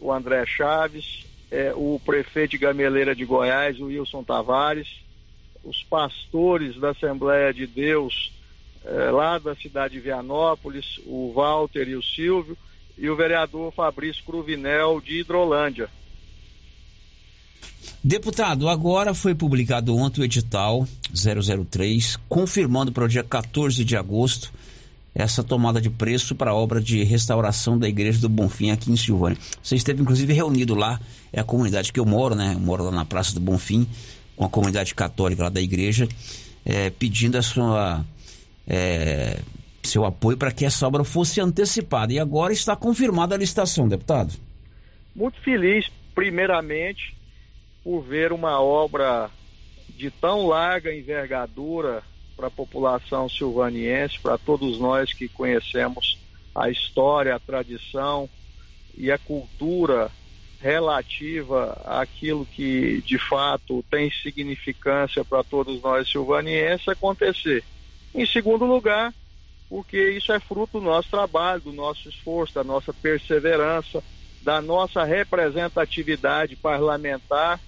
o André Chaves, é, o prefeito de Gameleira de Goiás, o Wilson Tavares, os pastores da Assembleia de Deus eh, lá da cidade de Vianópolis, o Walter e o Silvio, e o vereador Fabrício Cruvinel de Hidrolândia. Deputado, agora foi publicado ontem o edital 003, confirmando para o dia 14 de agosto essa tomada de preço para a obra de restauração da Igreja do Bonfim aqui em Silvânia. Você esteve inclusive reunido lá, é a comunidade que eu moro, né? Eu moro lá na Praça do Bonfim com a comunidade católica lá da igreja, é, pedindo a sua, é, seu apoio para que essa obra fosse antecipada. E agora está confirmada a licitação, deputado. Muito feliz, primeiramente, por ver uma obra de tão larga envergadura para a população silvaniense, para todos nós que conhecemos a história, a tradição e a cultura relativa àquilo que de fato tem significância para todos nós silvanienses acontecer. Em segundo lugar, porque isso é fruto do nosso trabalho, do nosso esforço, da nossa perseverança, da nossa representatividade parlamentar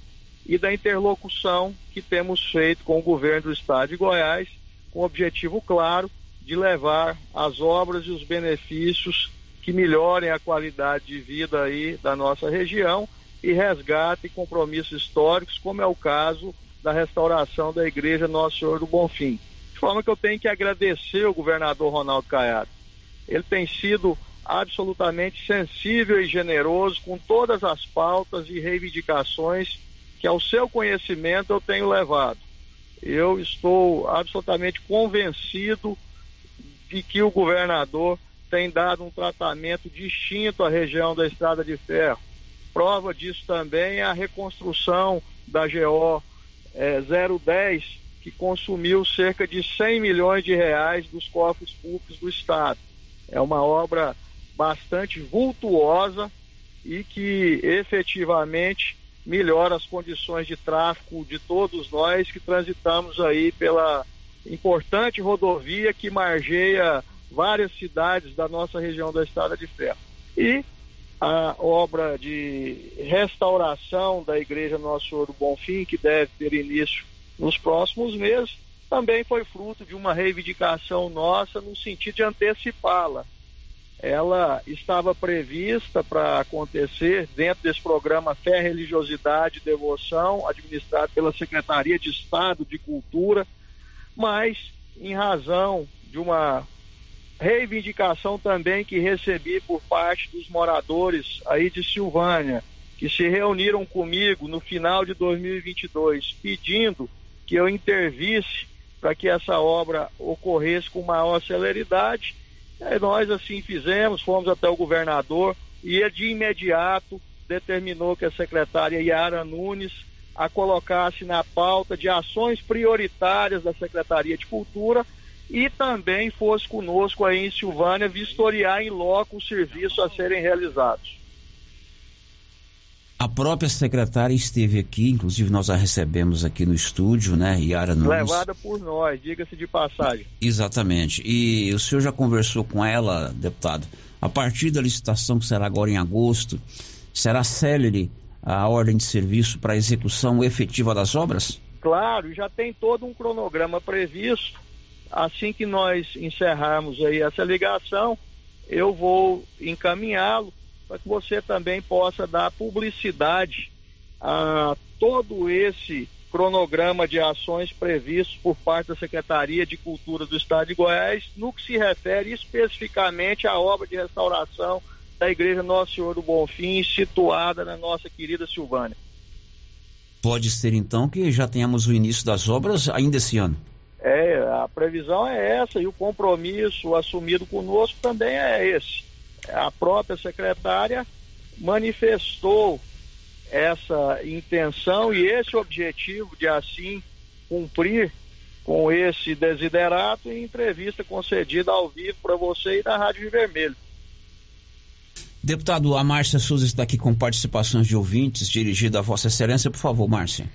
e da interlocução que temos feito com o governo do estado de Goiás, com o objetivo claro de levar as obras e os benefícios que melhorem a qualidade de vida aí da nossa região e resgatem compromissos históricos, como é o caso da restauração da igreja Nosso Senhor do Bonfim. De forma que eu tenho que agradecer o governador Ronaldo Caiado. Ele tem sido absolutamente sensível e generoso com todas as pautas e reivindicações que ao seu conhecimento eu tenho levado. Eu estou absolutamente convencido de que o governador tem dado um tratamento distinto à região da Estrada de Ferro. Prova disso também é a reconstrução da GO é, 010, que consumiu cerca de 100 milhões de reais dos cofres públicos do Estado. É uma obra bastante vultuosa e que efetivamente melhora as condições de tráfego de todos nós que transitamos aí pela importante rodovia que margeia várias cidades da nossa região da Estrada de Ferro. E a obra de restauração da Igreja Nosso Senhor do Bonfim, que deve ter início nos próximos meses, também foi fruto de uma reivindicação nossa no sentido de antecipá-la. Ela estava prevista para acontecer dentro desse programa Fé, Religiosidade e Devoção, administrado pela Secretaria de Estado de Cultura, mas em razão de uma reivindicação também que recebi por parte dos moradores aí de Silvânia, que se reuniram comigo no final de 2022, pedindo que eu intervisse para que essa obra ocorresse com maior celeridade. E nós assim fizemos, fomos até o governador e ele de imediato determinou que a secretária Yara Nunes a colocasse na pauta de ações prioritárias da Secretaria de Cultura e também fosse conosco aí em Silvânia vistoriar em loco os serviços a serem realizados. A própria secretária esteve aqui, inclusive nós a recebemos aqui no estúdio, né, Yara Nunes. Levada por nós, diga-se de passagem. Exatamente. E o senhor já conversou com ela, deputado? A partir da licitação que será agora em agosto, será célere a ordem de serviço para execução efetiva das obras? Claro, já tem todo um cronograma previsto Assim que nós encerrarmos aí essa ligação, eu vou encaminhá-lo para que você também possa dar publicidade a todo esse cronograma de ações previstos por parte da Secretaria de Cultura do Estado de Goiás, no que se refere especificamente à obra de restauração da Igreja Nosso Senhor do Bonfim, situada na nossa querida Silvânia. Pode ser então que já tenhamos o início das obras ainda esse ano. É, a previsão é essa e o compromisso assumido conosco também é esse. A própria secretária manifestou essa intenção e esse objetivo de assim cumprir com esse desiderato em entrevista concedida ao vivo para você e da Rádio Vermelho. Deputado, a Márcia Souza está aqui com participações de ouvintes dirigida a Vossa Excelência. Por favor, Márcia.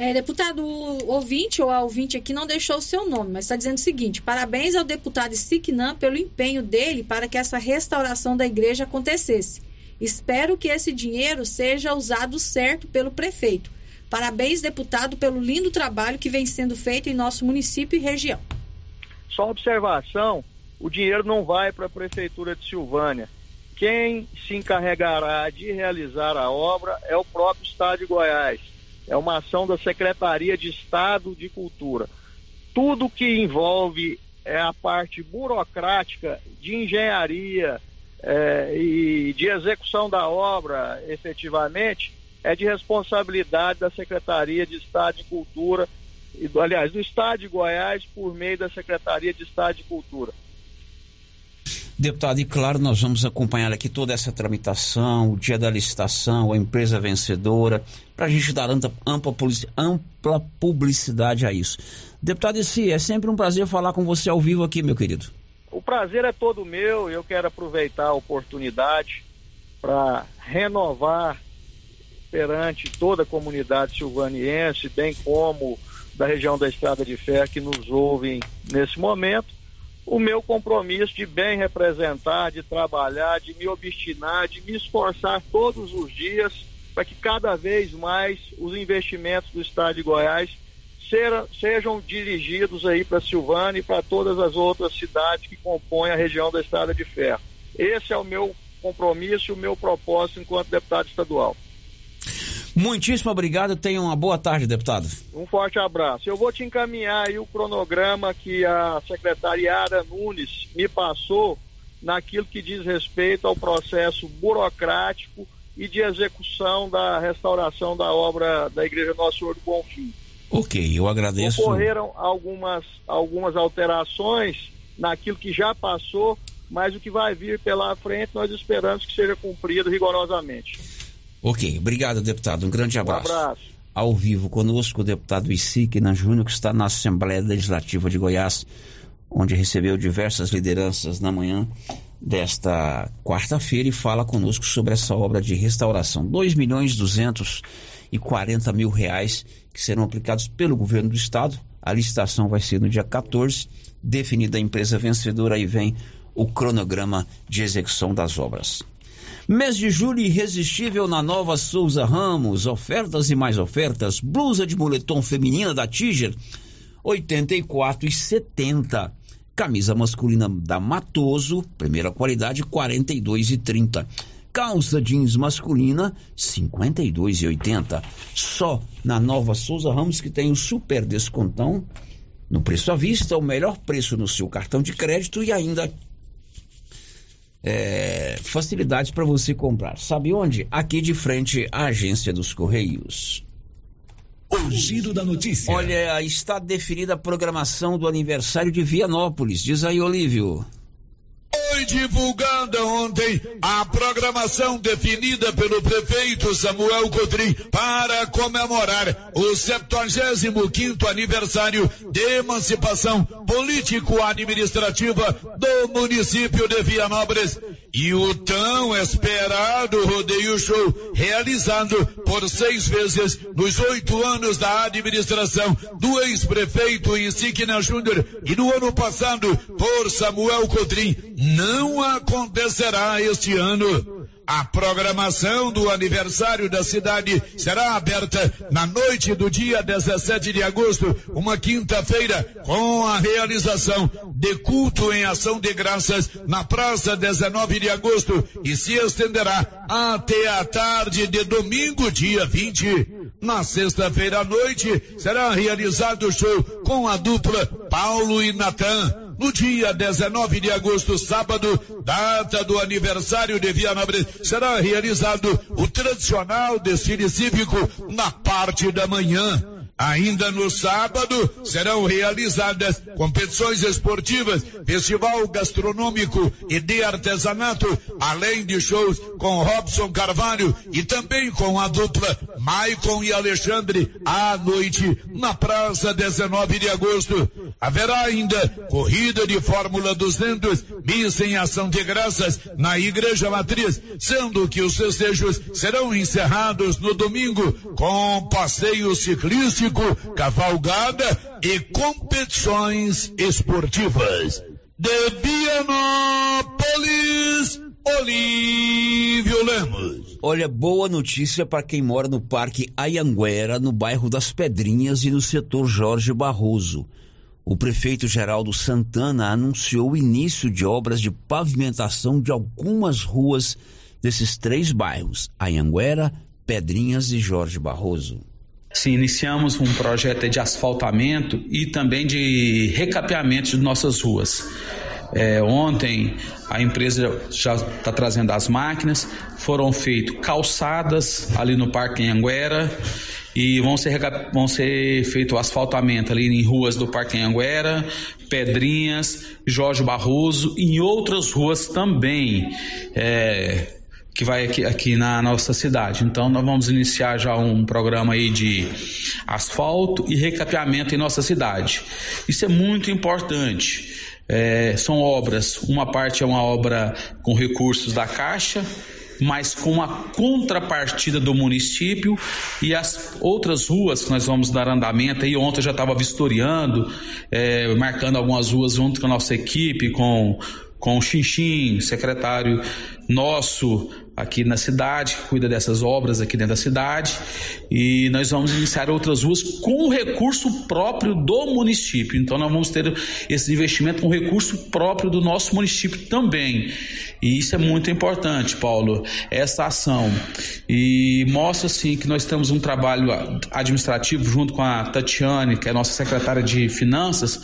É, deputado, ouvinte ou a ouvinte aqui não deixou o seu nome, mas está dizendo o seguinte: parabéns ao deputado Siquinam pelo empenho dele para que essa restauração da igreja acontecesse. Espero que esse dinheiro seja usado certo pelo prefeito. Parabéns, deputado, pelo lindo trabalho que vem sendo feito em nosso município e região. Só observação: o dinheiro não vai para a prefeitura de Silvânia. Quem se encarregará de realizar a obra é o próprio estado de Goiás é uma ação da Secretaria de Estado de Cultura. Tudo que envolve é a parte burocrática de engenharia é, e de execução da obra, efetivamente, é de responsabilidade da Secretaria de Estado de Cultura, e, aliás, do Estado de Goiás, por meio da Secretaria de Estado de Cultura. Deputado, e claro, nós vamos acompanhar aqui toda essa tramitação, o dia da licitação, a empresa vencedora, para a gente dar ampla, ampla publicidade a isso. Deputado Issi, é sempre um prazer falar com você ao vivo aqui, meu querido. O prazer é todo meu, eu quero aproveitar a oportunidade para renovar perante toda a comunidade silvaniense, bem como da região da Estrada de Ferro que nos ouvem nesse momento, o meu compromisso de bem representar, de trabalhar, de me obstinar, de me esforçar todos os dias para que cada vez mais os investimentos do Estado de Goiás sejam dirigidos aí para Silvânia e para todas as outras cidades que compõem a região da Estrada de Ferro. Esse é o meu compromisso e o meu propósito enquanto deputado estadual. Muitíssimo obrigado. Tenha uma boa tarde, deputado. Um forte abraço. Eu vou te encaminhar aí o cronograma que a secretária Ara Nunes me passou naquilo que diz respeito ao processo burocrático e de execução da restauração da obra da Igreja Nosso Senhor do Bonfim. Ok, eu agradeço. Ocorreram algumas, algumas alterações naquilo que já passou, mas o que vai vir pela frente nós esperamos que seja cumprido rigorosamente. Ok, obrigado, deputado. Um grande abraço. Um abraço. ao vivo conosco o deputado Isiquina Júnior, que está na Assembleia Legislativa de Goiás, onde recebeu diversas lideranças na manhã desta quarta-feira e fala conosco sobre essa obra de restauração. 2 milhões 240 mil reais que serão aplicados pelo governo do estado. A licitação vai ser no dia 14, definida a empresa vencedora, aí vem o cronograma de execução das obras. Mês de julho irresistível na nova Souza Ramos, ofertas e mais ofertas, blusa de moletom feminina da Tiger, 84,70. Camisa masculina da Matoso, primeira qualidade, 42,30. Calça jeans masculina, 52,80. Só na Nova Souza Ramos que tem o super descontão no preço à vista, o melhor preço no seu cartão de crédito e ainda é, facilidades para você comprar. Sabe onde? Aqui de frente à agência dos Correios. O giro da notícia. Olha, está definida a programação do aniversário de Vianópolis. Diz aí, Olívio. Foi divulgada ontem a programação definida pelo prefeito Samuel Cotrim para comemorar o 75 aniversário de emancipação político-administrativa do município de Vianópolis. E o tão esperado rodeio show realizado por seis vezes nos oito anos da administração do ex-prefeito Insignia Júnior e no ano passado por Samuel Cotrim não acontecerá este ano. A programação do aniversário da cidade será aberta na noite do dia 17 de agosto, uma quinta-feira, com a realização de culto em ação de graças na praça 19 de agosto e se estenderá até a tarde de domingo, dia 20. Na sexta-feira à noite será realizado o show com a dupla Paulo e Natan no dia 19 de agosto, sábado, data do aniversário de Vianópolis, será realizado o tradicional desfile cívico na parte da manhã. Ainda no sábado serão realizadas competições esportivas, festival gastronômico e de artesanato, além de shows com Robson Carvalho e também com a dupla Maicon e Alexandre à noite na Praça 19 de Agosto. Haverá ainda corrida de Fórmula 200, missa em ação de graças na Igreja Matriz, sendo que os festejos serão encerrados no domingo com passeio ciclístico cavalgada e competições esportivas. De Vianópolis, Olívio Lemos. Olha, boa notícia para quem mora no Parque Ayanguera, no bairro das Pedrinhas e no setor Jorge Barroso. O prefeito Geraldo Santana anunciou o início de obras de pavimentação de algumas ruas desses três bairros: Ayanguera, Pedrinhas e Jorge Barroso. Sim, iniciamos um projeto de asfaltamento e também de recapeamento de nossas ruas. É, ontem a empresa já está trazendo as máquinas, foram feitas calçadas ali no Parque Anguera e vão ser, vão ser feito o asfaltamento ali em ruas do Parque Anguera, Pedrinhas, Jorge Barroso e em outras ruas também. É, que vai aqui, aqui, na nossa cidade. Então nós vamos iniciar já um programa aí de asfalto e recapeamento em nossa cidade. Isso é muito importante. É, são obras, uma parte é uma obra com recursos da Caixa, mas com a contrapartida do município e as outras ruas que nós vamos dar andamento aí. Ontem eu já estava vistoriando, é, marcando algumas ruas junto com a nossa equipe, com com o Xinxim, secretário nosso aqui na cidade, que cuida dessas obras aqui dentro da cidade, e nós vamos iniciar outras ruas com recurso próprio do município. Então nós vamos ter esse investimento com recurso próprio do nosso município também. E isso é muito importante, Paulo, essa ação. E mostra assim que nós temos um trabalho administrativo junto com a Tatiane, que é nossa secretária de finanças,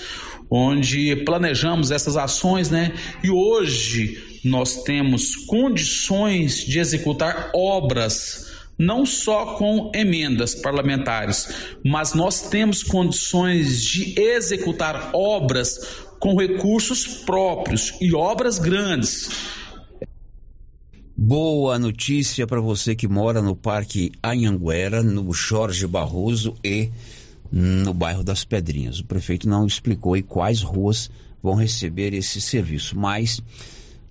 onde planejamos essas ações, né? E hoje nós temos condições de executar obras não só com emendas parlamentares, mas nós temos condições de executar obras com recursos próprios e obras grandes. Boa notícia para você que mora no Parque Anhanguera, no Jorge Barroso e no bairro das Pedrinhas. O prefeito não explicou quais ruas vão receber esse serviço, mas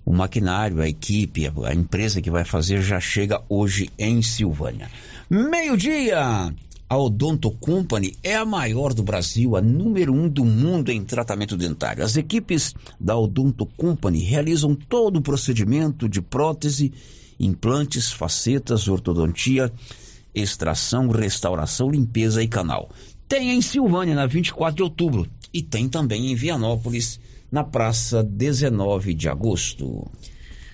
o maquinário, a equipe, a empresa que vai fazer já chega hoje em Silvânia. Meio-dia! A Odonto Company é a maior do Brasil, a número um do mundo em tratamento dentário. As equipes da Odonto Company realizam todo o procedimento de prótese, implantes, facetas, ortodontia, extração, restauração, limpeza e canal. Tem em Silvânia, na 24 de outubro, e tem também em Vianópolis, na praça 19 de agosto.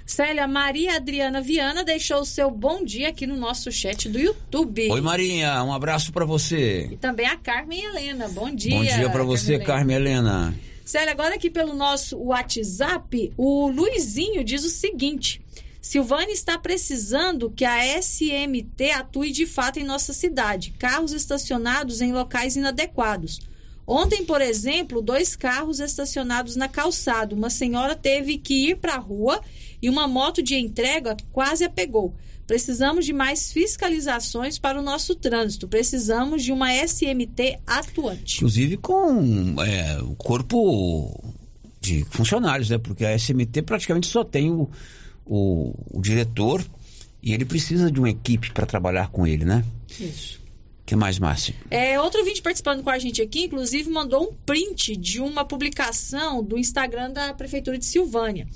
Célia Maria Adriana Viana deixou o seu bom dia aqui no nosso chat do YouTube. Oi, Marinha, um abraço para você. E também a Carmen Helena. Bom dia. Bom dia para você, Carmen Helena. Célia, agora aqui pelo nosso WhatsApp, o Luizinho diz o seguinte: Silvânia está precisando que a SMT atue de fato em nossa cidade. Carros estacionados em locais inadequados. Ontem, por exemplo, dois carros estacionados na calçada. Uma senhora teve que ir para a rua e uma moto de entrega quase a pegou. Precisamos de mais fiscalizações para o nosso trânsito. Precisamos de uma SMT atuante. Inclusive com é, o corpo de funcionários, né? Porque a SMT praticamente só tem o, o, o diretor e ele precisa de uma equipe para trabalhar com ele, né? Isso. Que mais, Márcia? É, outro vídeo participando com a gente aqui, inclusive, mandou um print de uma publicação do Instagram da Prefeitura de Silvânia,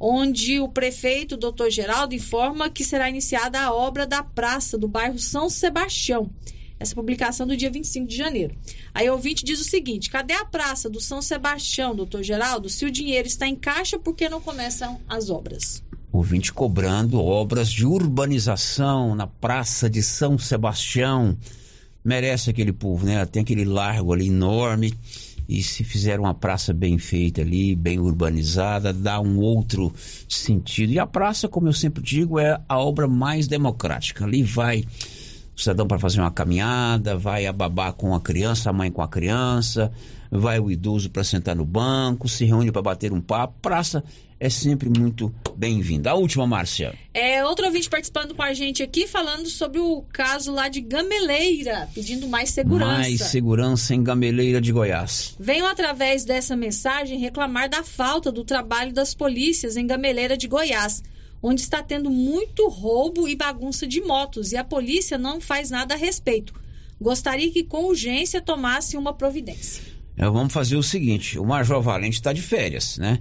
onde o prefeito, doutor Geraldo, informa que será iniciada a obra da praça do bairro São Sebastião. Essa publicação do dia 25 de janeiro. Aí o ouvinte diz o seguinte: cadê a praça do São Sebastião, doutor Geraldo? Se o dinheiro está em caixa, por que não começam as obras? Ouvinte cobrando obras de urbanização na Praça de São Sebastião. Merece aquele povo, né? Tem aquele largo ali enorme. E se fizer uma praça bem feita ali, bem urbanizada, dá um outro sentido. E a praça, como eu sempre digo, é a obra mais democrática. Ali vai o cidadão para fazer uma caminhada, vai a babá com a criança, a mãe com a criança, vai o idoso para sentar no banco, se reúne para bater um papo. Praça é sempre muito bem-vinda. A última, Márcia. É, outro ouvinte participando com a gente aqui, falando sobre o caso lá de Gameleira, pedindo mais segurança. Mais segurança em Gameleira de Goiás. Venham através dessa mensagem reclamar da falta do trabalho das polícias em Gameleira de Goiás, onde está tendo muito roubo e bagunça de motos e a polícia não faz nada a respeito. Gostaria que com urgência tomasse uma providência. É, vamos fazer o seguinte: o Major Valente está de férias, né?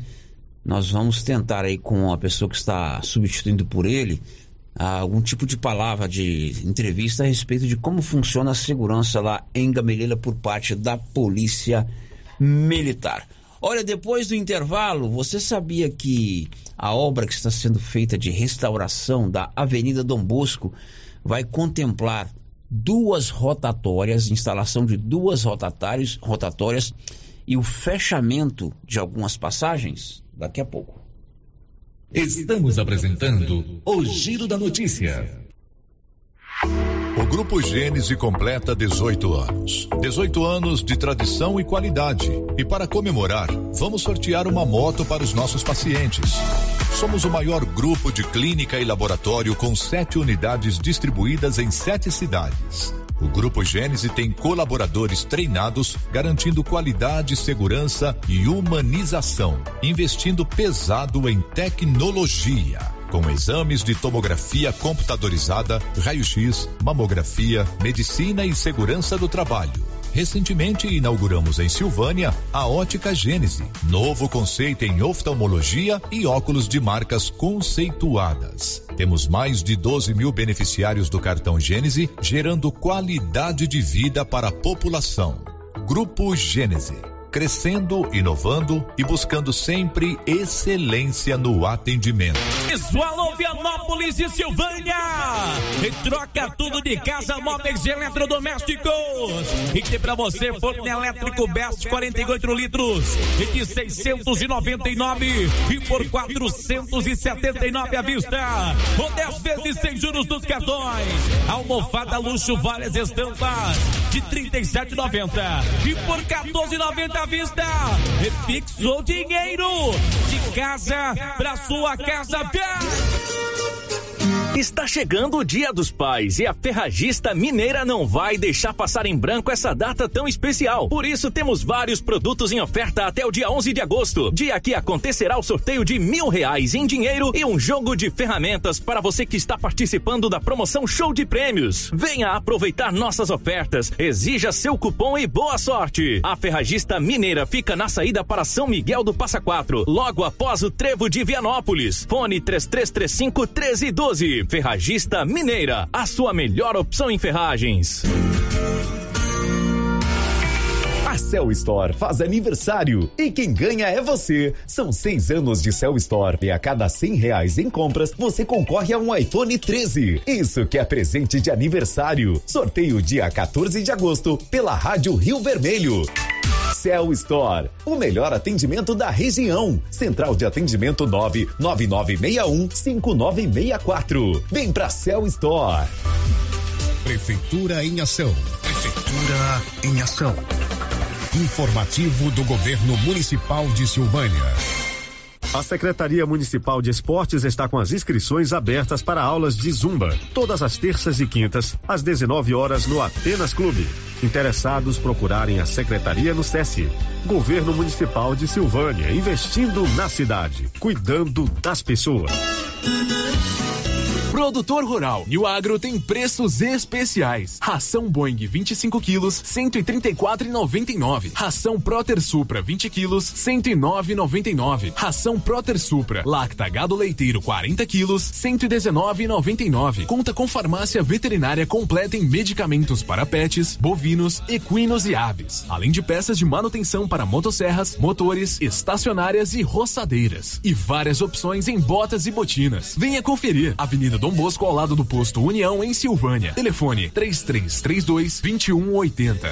Nós vamos tentar aí com a pessoa que está substituindo por ele algum tipo de palavra de entrevista a respeito de como funciona a segurança lá em Gameleira por parte da Polícia Militar. Olha, depois do intervalo, você sabia que a obra que está sendo feita de restauração da Avenida Dom Bosco vai contemplar duas rotatórias, instalação de duas rotatórias e o fechamento de algumas passagens daqui a pouco. Estamos apresentando o Giro da Notícia. O Grupo Gênese completa 18 anos. 18 anos de tradição e qualidade. E para comemorar, vamos sortear uma moto para os nossos pacientes. Somos o maior grupo de clínica e laboratório com sete unidades distribuídas em sete cidades. O Grupo Gênese tem colaboradores treinados, garantindo qualidade, segurança e humanização, investindo pesado em tecnologia com exames de tomografia computadorizada, raio-x, mamografia, medicina e segurança do trabalho. Recentemente inauguramos em Silvânia a Ótica Gênese, novo conceito em oftalmologia e óculos de marcas conceituadas. Temos mais de 12 mil beneficiários do cartão Gênese, gerando qualidade de vida para a população. Grupo Gênese crescendo, inovando e buscando sempre excelência no atendimento. Visual Vianópolis e Silvânia. E troca tudo de casa, móveis e eletrodomésticos. E tem pra você forno elétrico Best 48 litros e de 699 e por 479 à vista. Ou 10 vezes sem juros dos cartões. Almofada luxo várias estampas de 37,90 e por 14,90 à vista. Refixou dinheiro de casa pra sua casa. Está chegando o Dia dos Pais e a Ferragista Mineira não vai deixar passar em branco essa data tão especial. Por isso, temos vários produtos em oferta até o dia 11 de agosto, dia que acontecerá o sorteio de mil reais em dinheiro e um jogo de ferramentas para você que está participando da promoção Show de Prêmios. Venha aproveitar nossas ofertas, exija seu cupom e boa sorte. A Ferragista Mineira fica na saída para São Miguel do Passa Quatro, logo após o Trevo de Vianópolis. Fone 3335 1312. Ferragista Mineira, a sua melhor opção em ferragens. Cell Store faz aniversário e quem ganha é você. São seis anos de Cell Store e a cada cem reais em compras você concorre a um iPhone 13. Isso que é presente de aniversário. Sorteio dia 14 de agosto pela Rádio Rio Vermelho. Cell Store, o melhor atendimento da região. Central de atendimento 99961 5964. Vem pra Cell Store. Prefeitura em ação. Prefeitura em ação. Informativo do Governo Municipal de Silvânia. A Secretaria Municipal de Esportes está com as inscrições abertas para aulas de Zumba, todas as terças e quintas, às 19 horas no Atenas Clube. Interessados procurarem a Secretaria no SESI. Governo Municipal de Silvânia, investindo na cidade, cuidando das pessoas. Produtor Rural e o Agro tem preços especiais. Ração Boeing 25 quilos, 134,99. Ração Proter Supra 20 quilos, 109,99. Ração Proter Supra Lacta Gado Leiteiro 40 quilos, 119,99. Conta com farmácia veterinária completa em medicamentos para pets, bovinos, equinos e aves. Além de peças de manutenção para motosserras, motores, estacionárias e roçadeiras. E várias opções em botas e botinas. Venha conferir. Avenida Dom Bosco ao lado do posto União em Silvânia. Telefone 3332 2180.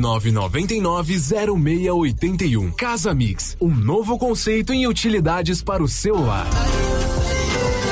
999990681. Casa Mix, um novo conceito em utilidades para o celular.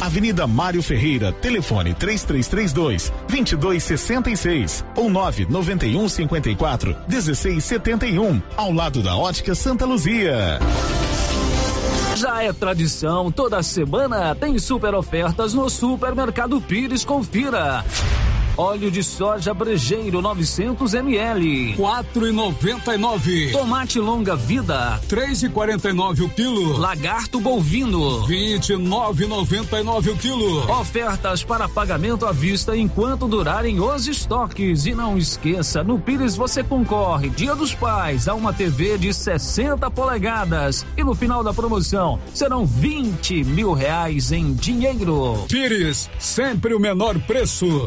Avenida Mário Ferreira, telefone 3332 2266 ou 991 54 1671, ao lado da Ótica Santa Luzia. Já é tradição, toda semana tem super ofertas no Supermercado Pires. Confira. Óleo de soja brejeiro 900 ml, 4,99. Tomate longa vida, 3,49 o quilo. Lagarto bovino, 29,99 o quilo. Ofertas para pagamento à vista enquanto durarem os estoques. E não esqueça, no Pires você concorre Dia dos Pais a uma TV de 60 polegadas. E no final da promoção serão 20 mil reais em dinheiro. Pires, sempre o menor preço.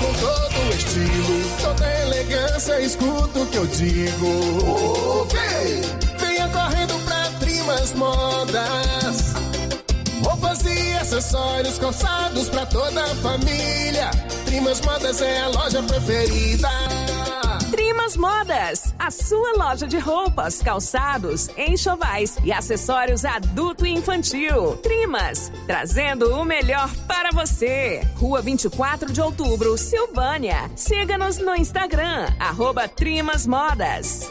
com todo estilo, toda elegância, escuta o que eu digo. Venha correndo pra Trimas Modas. Roupas e acessórios calçados pra toda a família. Trimas Modas é a loja preferida. Trimas Modas, a sua loja de roupas, calçados, enxovais e acessórios adulto e infantil. Trimas, trazendo o melhor para você. Rua 24 de Outubro, Silvânia. Siga-nos no Instagram, arroba Trimas Modas.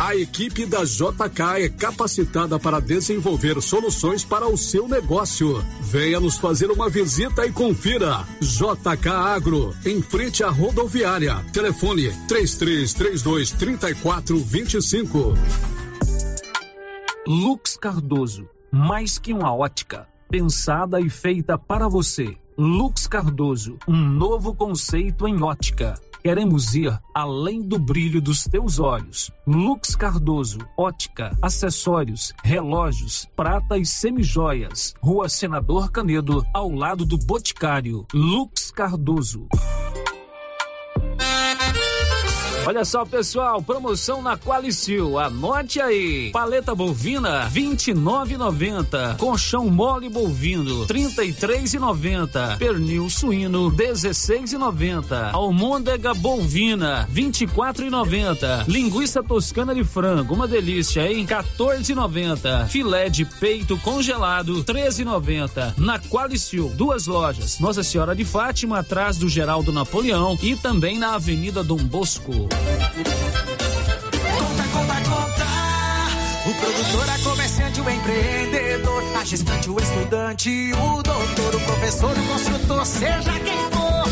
A equipe da JK é capacitada para desenvolver soluções para o seu negócio. Venha nos fazer uma visita e confira. JK Agro, em frente à rodoviária. Telefone 3332 3425. Lux Cardoso, mais que uma ótica, pensada e feita para você. Lux Cardoso, um novo conceito em ótica. Queremos ir além do brilho dos teus olhos. Lux Cardoso, ótica, acessórios, relógios, prata e semijoias. Rua Senador Canedo, ao lado do Boticário. Lux Cardoso. Olha só, pessoal, promoção na Qualicil. Anote aí. Paleta bovina 29,90. Colchão mole bovino 33,90. Pernil suíno 16,90. Almôndega bovina 24,90. Linguiça toscana de frango, uma delícia, hein? 14,90. Filé de peito congelado 13,90. Na Qualicil, duas lojas. Nossa Senhora de Fátima atrás do Geraldo Napoleão e também na Avenida Dom Bosco. Conta, conta, conta. O produtor, a comerciante, o empreendedor, a gestante, o estudante, o doutor, o professor, o construtor, seja quem for.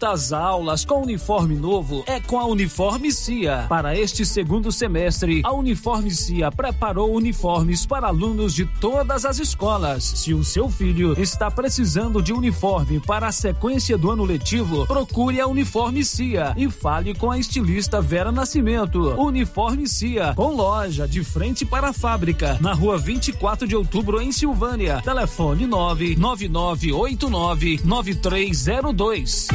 Volta aulas com uniforme novo é com a Uniforme Cia. Para este segundo semestre, a Uniforme Cia preparou uniformes para alunos de todas as escolas. Se o seu filho está precisando de uniforme para a sequência do ano letivo, procure a Uniforme Cia e fale com a estilista Vera Nascimento. Uniforme Cia, com loja de frente para a fábrica, na rua 24 de outubro, em Silvânia. Telefone 99989 9302.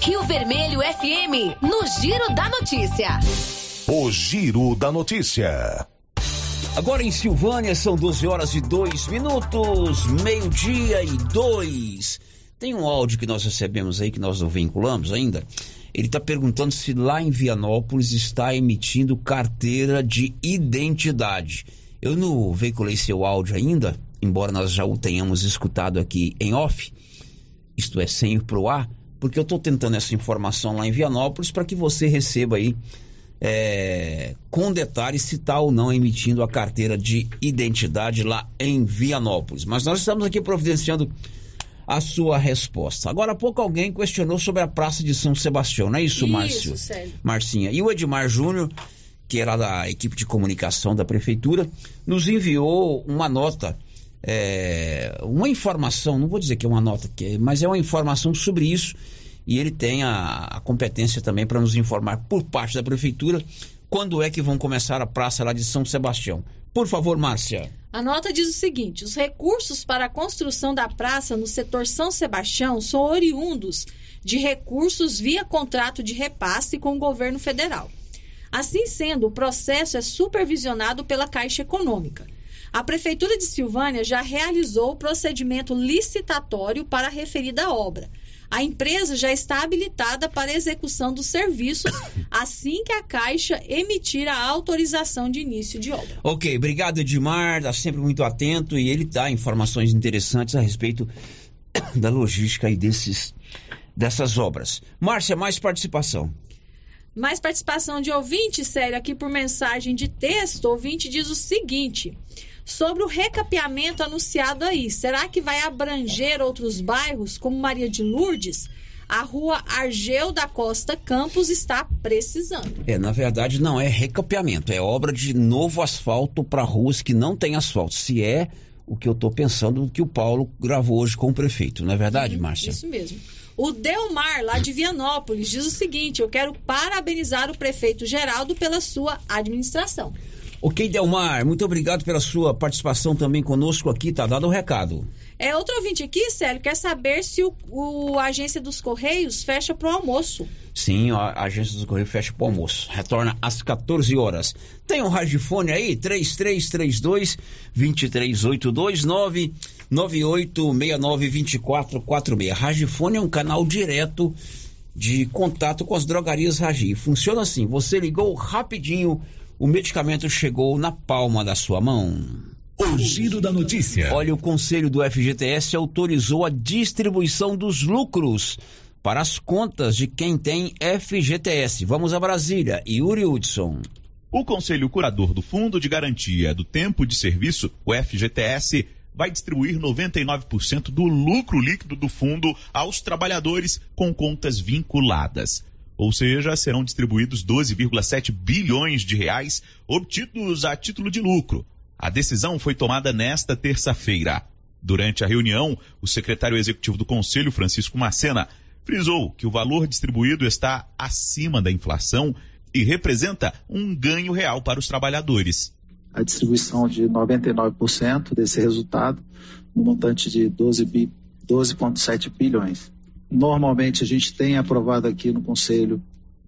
Rio Vermelho FM, no Giro da Notícia. O Giro da Notícia. Agora em Silvânia são 12 horas e 2 minutos, meio-dia e 2. Tem um áudio que nós recebemos aí, que nós não vinculamos ainda. Ele está perguntando se lá em Vianópolis está emitindo carteira de identidade. Eu não veiculei seu áudio ainda, embora nós já o tenhamos escutado aqui em off, isto é, sem ir pro ar, porque eu estou tentando essa informação lá em Vianópolis para que você receba aí é, com detalhes se está ou não emitindo a carteira de identidade lá em Vianópolis. Mas nós estamos aqui providenciando a sua resposta. Agora há pouco alguém questionou sobre a Praça de São Sebastião, não é isso, Isso, Márcio? Célio. Marcinha. E o Edmar Júnior, que era da equipe de comunicação da prefeitura, nos enviou uma nota, é, uma informação, não vou dizer que é uma nota, mas é uma informação sobre isso. E ele tem a, a competência também para nos informar por parte da prefeitura quando é que vão começar a praça lá de São Sebastião. Por favor, Márcia. A nota diz o seguinte: os recursos para a construção da praça no setor São Sebastião são oriundos de recursos via contrato de repasse com o governo federal. Assim sendo, o processo é supervisionado pela Caixa Econômica. A Prefeitura de Silvânia já realizou o procedimento licitatório para a referida obra. A empresa já está habilitada para execução dos serviços assim que a Caixa emitir a autorização de início de obra. Ok, obrigado Edmar, está sempre muito atento e ele dá informações interessantes a respeito [coughs] da logística e desses, dessas obras. Márcia, mais participação. Mais participação de ouvinte, sério, aqui por mensagem de texto. O ouvinte diz o seguinte: sobre o recapeamento anunciado aí, será que vai abranger outros bairros, como Maria de Lourdes? A rua Argel da Costa Campos está precisando. É, na verdade não é recapeamento, é obra de novo asfalto para ruas que não tem asfalto. Se é o que eu estou pensando que o Paulo gravou hoje com o prefeito, não é verdade, Márcia? Isso mesmo. O Delmar, lá de Vianópolis, diz o seguinte: eu quero parabenizar o prefeito Geraldo pela sua administração. Ok, Delmar, muito obrigado pela sua participação também conosco aqui, tá dado o recado. É, outro ouvinte aqui, Célio, quer saber se o, o a agência dos Correios fecha para o almoço. Sim, a agência dos Correios fecha para o almoço. Retorna às 14 horas. Tem um radiofone aí? 3332 2382 99869 2446. Radiofone é um canal direto de contato com as drogarias Ragi. Funciona assim: você ligou rapidinho o medicamento chegou na palma da sua mão. O giro da notícia. Olha, o Conselho do FGTS autorizou a distribuição dos lucros para as contas de quem tem FGTS. Vamos a Brasília. Yuri Hudson. O Conselho Curador do Fundo de Garantia do Tempo de Serviço, o FGTS, vai distribuir 99% do lucro líquido do fundo aos trabalhadores com contas vinculadas ou seja, serão distribuídos 12,7 bilhões de reais obtidos a título de lucro. A decisão foi tomada nesta terça-feira. Durante a reunião, o secretário executivo do Conselho, Francisco Macena, frisou que o valor distribuído está acima da inflação e representa um ganho real para os trabalhadores. A distribuição de 99% desse resultado, no montante de 12,7 12 bilhões. Normalmente a gente tem aprovado aqui no Conselho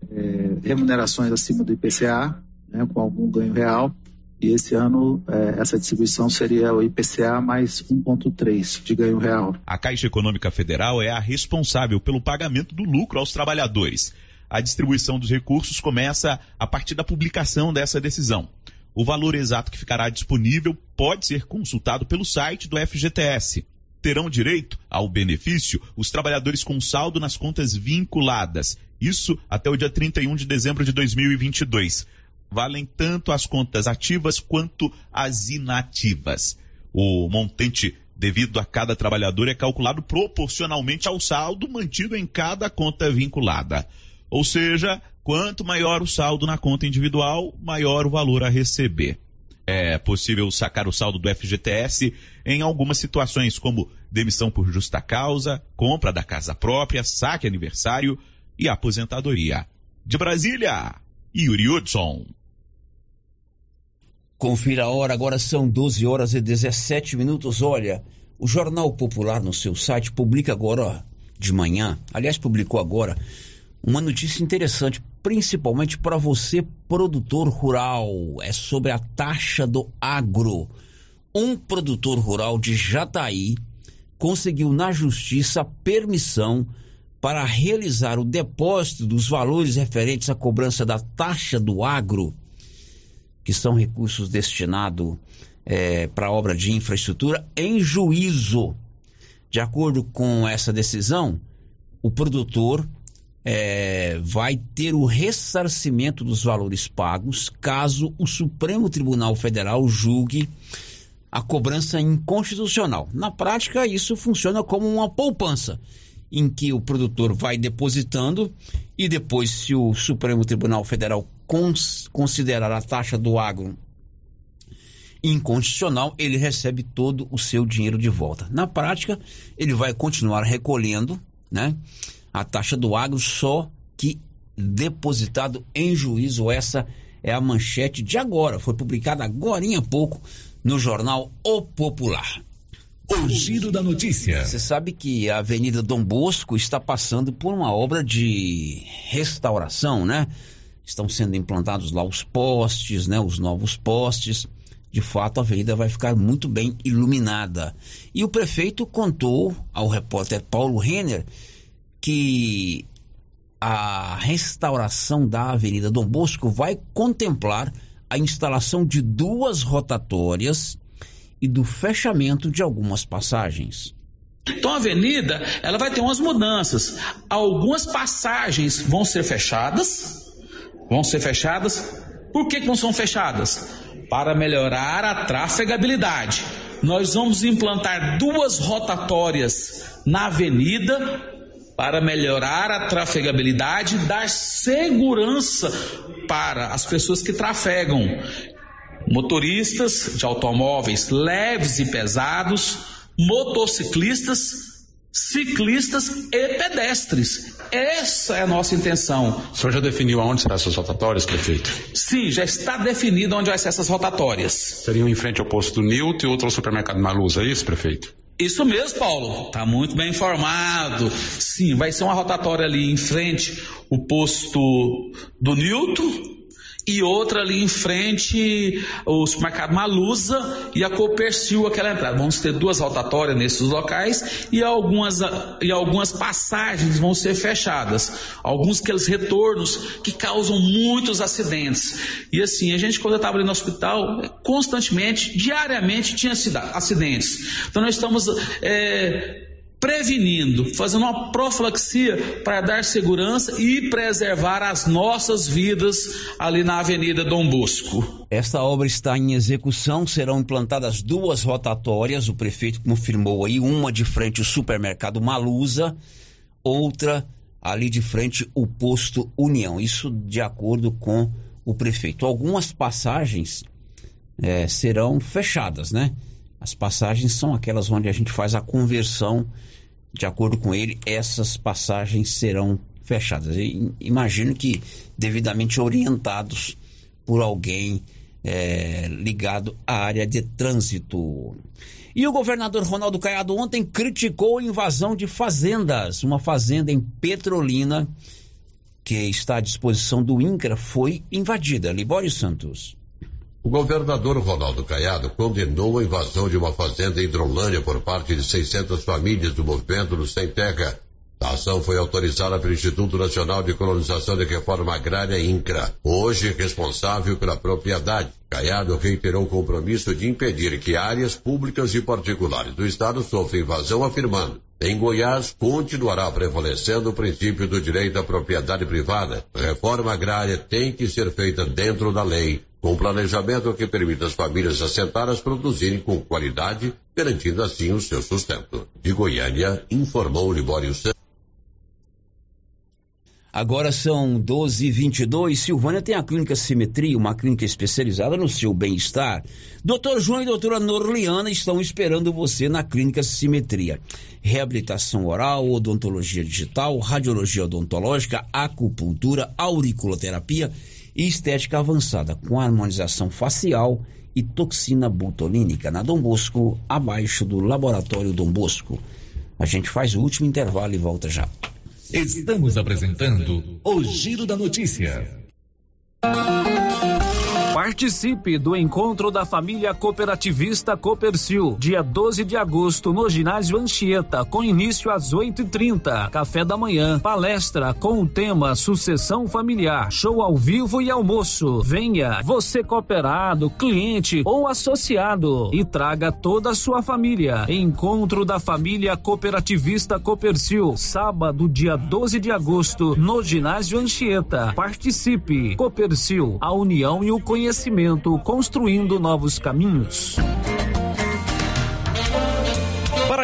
é, remunerações acima do IPCA, né, com algum ganho real, e esse ano é, essa distribuição seria o IPCA mais 1,3 de ganho real. A Caixa Econômica Federal é a responsável pelo pagamento do lucro aos trabalhadores. A distribuição dos recursos começa a partir da publicação dessa decisão. O valor exato que ficará disponível pode ser consultado pelo site do FGTS terão direito ao benefício os trabalhadores com saldo nas contas vinculadas. Isso até o dia 31 de dezembro de 2022. Valem tanto as contas ativas quanto as inativas. O montante devido a cada trabalhador é calculado proporcionalmente ao saldo mantido em cada conta vinculada. Ou seja, quanto maior o saldo na conta individual, maior o valor a receber é possível sacar o saldo do FGTS em algumas situações, como demissão por justa causa, compra da casa própria, saque aniversário e aposentadoria. De Brasília, Yuri Hudson. Confira a hora, agora são 12 horas e 17 minutos. Olha, o Jornal Popular no seu site publica agora, de manhã, aliás, publicou agora, uma notícia interessante, principalmente para você, produtor rural. É sobre a taxa do agro. Um produtor rural de Jataí conseguiu na justiça permissão para realizar o depósito dos valores referentes à cobrança da taxa do agro, que são recursos destinados é, para obra de infraestrutura, em juízo. De acordo com essa decisão, o produtor é, vai ter o ressarcimento dos valores pagos caso o Supremo Tribunal Federal julgue a cobrança inconstitucional. Na prática, isso funciona como uma poupança, em que o produtor vai depositando e depois, se o Supremo Tribunal Federal cons considerar a taxa do agro inconstitucional, ele recebe todo o seu dinheiro de volta. Na prática, ele vai continuar recolhendo, né? A taxa do agro, só que depositado em juízo. Essa é a manchete de agora, foi publicada agora há pouco no jornal O Popular. O giro da notícia. Você sabe que a Avenida Dom Bosco está passando por uma obra de restauração, né? Estão sendo implantados lá os postes, né? Os novos postes. De fato, a avenida vai ficar muito bem iluminada. E o prefeito contou ao repórter Paulo Renner que a restauração da Avenida Dom Bosco vai contemplar a instalação de duas rotatórias e do fechamento de algumas passagens. Então a avenida, ela vai ter umas mudanças. Algumas passagens vão ser fechadas, vão ser fechadas. Por que, que não são fechadas? Para melhorar a trafegabilidade. Nós vamos implantar duas rotatórias na avenida para melhorar a trafegabilidade e dar segurança para as pessoas que trafegam. Motoristas de automóveis leves e pesados, motociclistas, ciclistas e pedestres. Essa é a nossa intenção. O senhor já definiu aonde serão essas rotatórias, prefeito? Sim, já está definido onde vai ser essas rotatórias. Seriam em frente ao posto do Nilton e outro ao supermercado Maluz, é isso, prefeito? Isso mesmo, Paulo. Tá muito bem informado. Sim, vai ser uma rotatória ali em frente o posto do Nilton e outra ali em frente o supermercado Malusa e a Copercil, aquela entrada. Vamos ter duas rotatórias nesses locais e algumas, e algumas passagens vão ser fechadas. Alguns aqueles retornos que causam muitos acidentes. E assim, a gente quando estava ali no hospital, constantemente, diariamente tinha acidentes. Então nós estamos é, prevenindo, fazendo uma profilaxia para dar segurança e preservar as nossas vidas ali na Avenida Dom Bosco. Esta obra está em execução, serão implantadas duas rotatórias, o prefeito confirmou aí, uma de frente ao supermercado Malusa, outra ali de frente o posto União, isso de acordo com o prefeito. Algumas passagens é, serão fechadas, né? As passagens são aquelas onde a gente faz a conversão. De acordo com ele, essas passagens serão fechadas. Imagino que devidamente orientados por alguém é, ligado à área de trânsito. E o governador Ronaldo Caiado ontem criticou a invasão de fazendas. Uma fazenda em Petrolina, que está à disposição do INCRA, foi invadida. Libório Santos. O governador Ronaldo Caiado condenou a invasão de uma fazenda em Hidrolândia por parte de 600 famílias do movimento do Sem Terra. A ação foi autorizada pelo Instituto Nacional de Colonização e Reforma Agrária, INCRA, hoje responsável pela propriedade. Caiado reiterou o compromisso de impedir que áreas públicas e particulares do Estado sofram invasão, afirmando em Goiás, continuará prevalecendo o princípio do direito à propriedade privada. Reforma agrária tem que ser feita dentro da lei, com planejamento que permita às famílias assentadas produzirem com qualidade, garantindo assim o seu sustento. De Goiânia, informou Libório Santos. Agora são 12h22. Silvânia tem a clínica Simetria, uma clínica especializada no seu bem-estar. Doutor João e doutora Norliana estão esperando você na clínica Simetria. Reabilitação oral, odontologia digital, radiologia odontológica, acupuntura, auriculoterapia e estética avançada, com harmonização facial e toxina botulínica. Na Dom Bosco, abaixo do Laboratório Dom Bosco. A gente faz o último intervalo e volta já. Estamos apresentando o Giro da Notícia. Participe do encontro da família cooperativista Copercil, dia 12 de agosto, no ginásio Anchieta, com início às 8h30. Café da manhã, palestra com o tema Sucessão Familiar, show ao vivo e almoço. Venha, você cooperado, cliente ou associado, e traga toda a sua família. Encontro da família cooperativista Copercil, sábado, dia 12 de agosto, no ginásio Anchieta. Participe. Copercil, a união e o conhecimento conhecimento, construindo novos caminhos.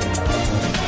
うん。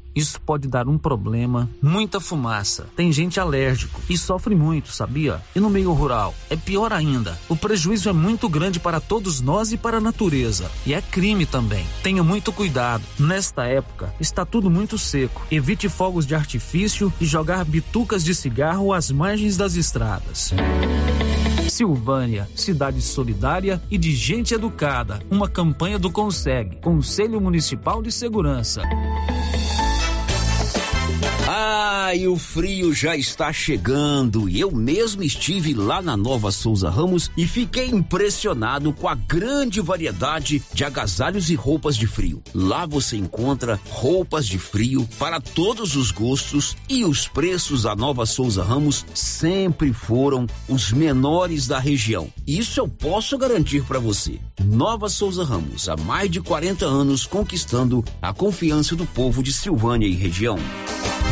Isso pode dar um problema, muita fumaça. Tem gente alérgico e sofre muito, sabia? E no meio rural, é pior ainda. O prejuízo é muito grande para todos nós e para a natureza. E é crime também. Tenha muito cuidado. Nesta época, está tudo muito seco. Evite fogos de artifício e jogar bitucas de cigarro às margens das estradas. Silvânia, cidade solidária e de gente educada. Uma campanha do Consegue, Conselho Municipal de Segurança. Ah, e o frio já está chegando. E eu mesmo estive lá na Nova Souza Ramos e fiquei impressionado com a grande variedade de agasalhos e roupas de frio. Lá você encontra roupas de frio para todos os gostos e os preços da Nova Souza Ramos sempre foram os menores da região. Isso eu posso garantir para você. Nova Souza Ramos, há mais de 40 anos conquistando a confiança do povo de Silvânia e região.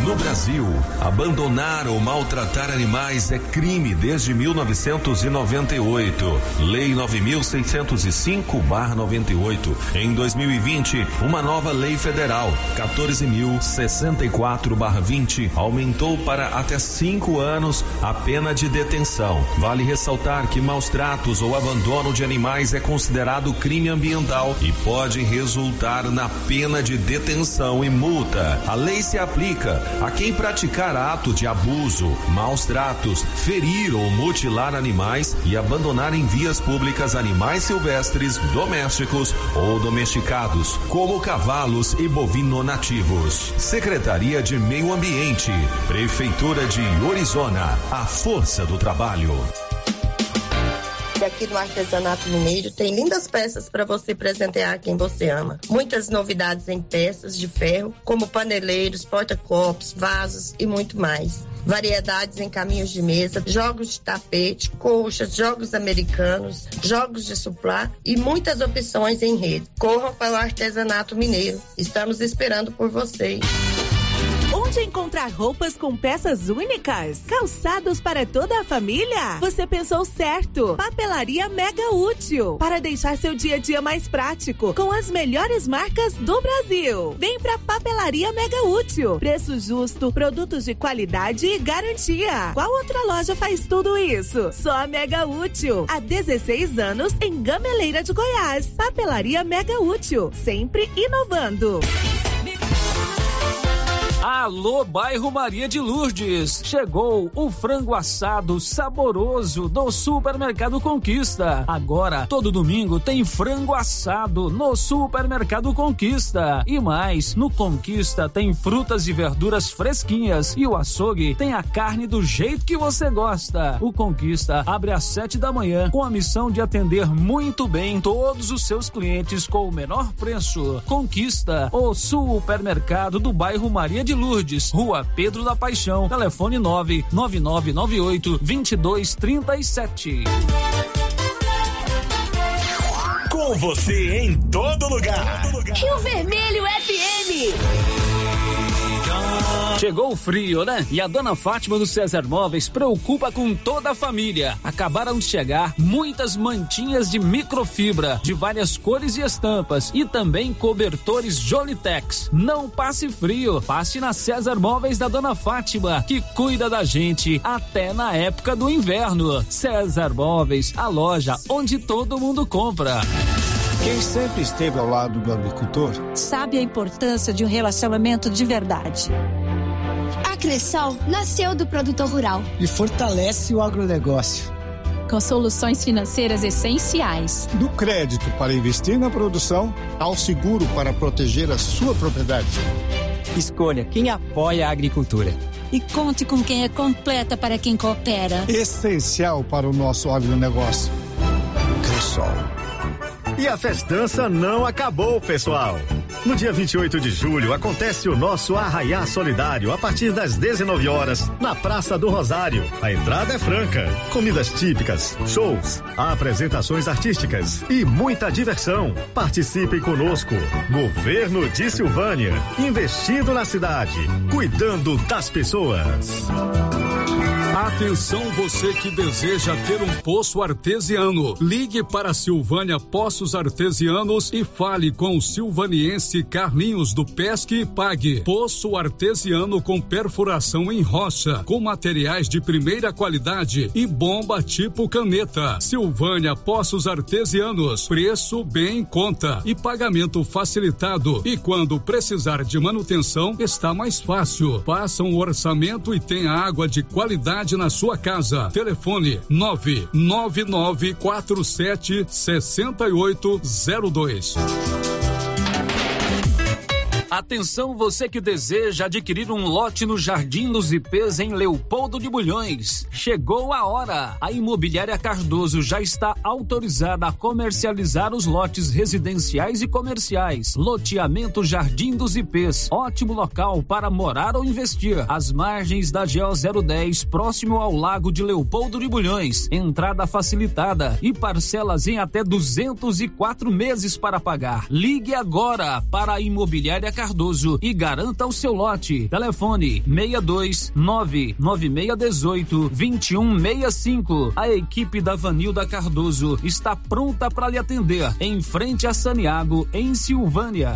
No Brasil, abandonar ou maltratar animais é crime desde 1998. Lei 9605/98. Em 2020, uma nova lei federal, 14.064/20, aumentou para até cinco anos a pena de detenção. Vale ressaltar que maus tratos ou abandono de animais é considerado crime ambiental e pode resultar na pena de detenção e multa. A lei se aplica a quem praticar ato de abuso, maus tratos, ferir ou mutilar animais e abandonar em vias públicas animais silvestres, domésticos ou domesticados, como cavalos e bovino nativos. Secretaria de Meio Ambiente, Prefeitura de Orizona, a força do trabalho aqui no Artesanato Mineiro tem lindas peças para você presentear quem você ama. Muitas novidades em peças de ferro, como paneleiros, porta-copos, vasos e muito mais. Variedades em caminhos de mesa, jogos de tapete, colchas, jogos americanos, jogos de suplá e muitas opções em rede. Corram para o Artesanato Mineiro. Estamos esperando por vocês. Onde encontrar roupas com peças únicas? Calçados para toda a família? Você pensou certo. Papelaria Mega Útil. Para deixar seu dia a dia mais prático, com as melhores marcas do Brasil. Vem pra Papelaria Mega Útil. Preço justo, produtos de qualidade e garantia. Qual outra loja faz tudo isso? Só a Mega Útil. Há 16 anos em Gameleira de Goiás. Papelaria Mega Útil. Sempre inovando. Alô, bairro Maria de Lourdes. Chegou o frango assado saboroso do Supermercado Conquista. Agora, todo domingo tem frango assado no Supermercado Conquista. E mais, no Conquista tem frutas e verduras fresquinhas e o açougue tem a carne do jeito que você gosta. O Conquista abre às sete da manhã com a missão de atender muito bem todos os seus clientes com o menor preço. Conquista, o supermercado do bairro Maria de de Lourdes, Rua Pedro da Paixão, telefone 99998 2237. Com você em todo lugar. Rio Vermelho FM. Chegou o frio, né? E a dona Fátima do César Móveis preocupa com toda a família. Acabaram de chegar muitas mantinhas de microfibra, de várias cores e estampas, e também cobertores Jolitex. Não passe frio, passe na César Móveis da dona Fátima, que cuida da gente até na época do inverno. César Móveis, a loja onde todo mundo compra. Quem sempre esteve ao lado do agricultor sabe a importância de um relacionamento de verdade. A Cressol nasceu do produtor rural e fortalece o agronegócio. Com soluções financeiras essenciais. Do crédito para investir na produção ao seguro para proteger a sua propriedade. Escolha quem apoia a agricultura. E conte com quem é completa para quem coopera. Essencial para o nosso agronegócio. Cressol e a festança não acabou, pessoal. No dia 28 de julho acontece o nosso Arraiá Solidário a partir das 19 horas na Praça do Rosário. A entrada é franca, comidas típicas, shows, apresentações artísticas e muita diversão. Participem conosco. Governo de Silvânia, investindo na cidade, cuidando das pessoas. Atenção você que deseja ter um poço artesiano. Ligue para Silvânia Poços Artesianos e fale com o silvaniense Carlinhos do Pesque e Pague. Poço artesiano com perfuração em rocha, com materiais de primeira qualidade e bomba tipo caneta. Silvânia Poços Artesianos. Preço bem em conta e pagamento facilitado. E quando precisar de manutenção, está mais fácil. Faça um orçamento e tenha água de qualidade na sua casa. Telefone 99947 6802. Atenção você que deseja adquirir um lote no Jardim dos IPs em Leopoldo de Bulhões. Chegou a hora. A Imobiliária Cardoso já está autorizada a comercializar os lotes residenciais e comerciais. Loteamento Jardim dos IPs. Ótimo local para morar ou investir. As margens da GO 010, próximo ao Lago de Leopoldo de Bulhões. Entrada facilitada e parcelas em até 204 meses para pagar. Ligue agora para a Imobiliária Cardoso e garanta o seu lote. Telefone 62 99618 2165. A equipe da Vanilda Cardoso está pronta para lhe atender em frente a Saniago, em Silvânia.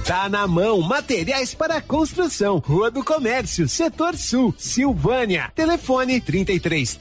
Tá na mão, materiais para construção, Rua do Comércio, Setor Sul, Silvânia. Telefone 33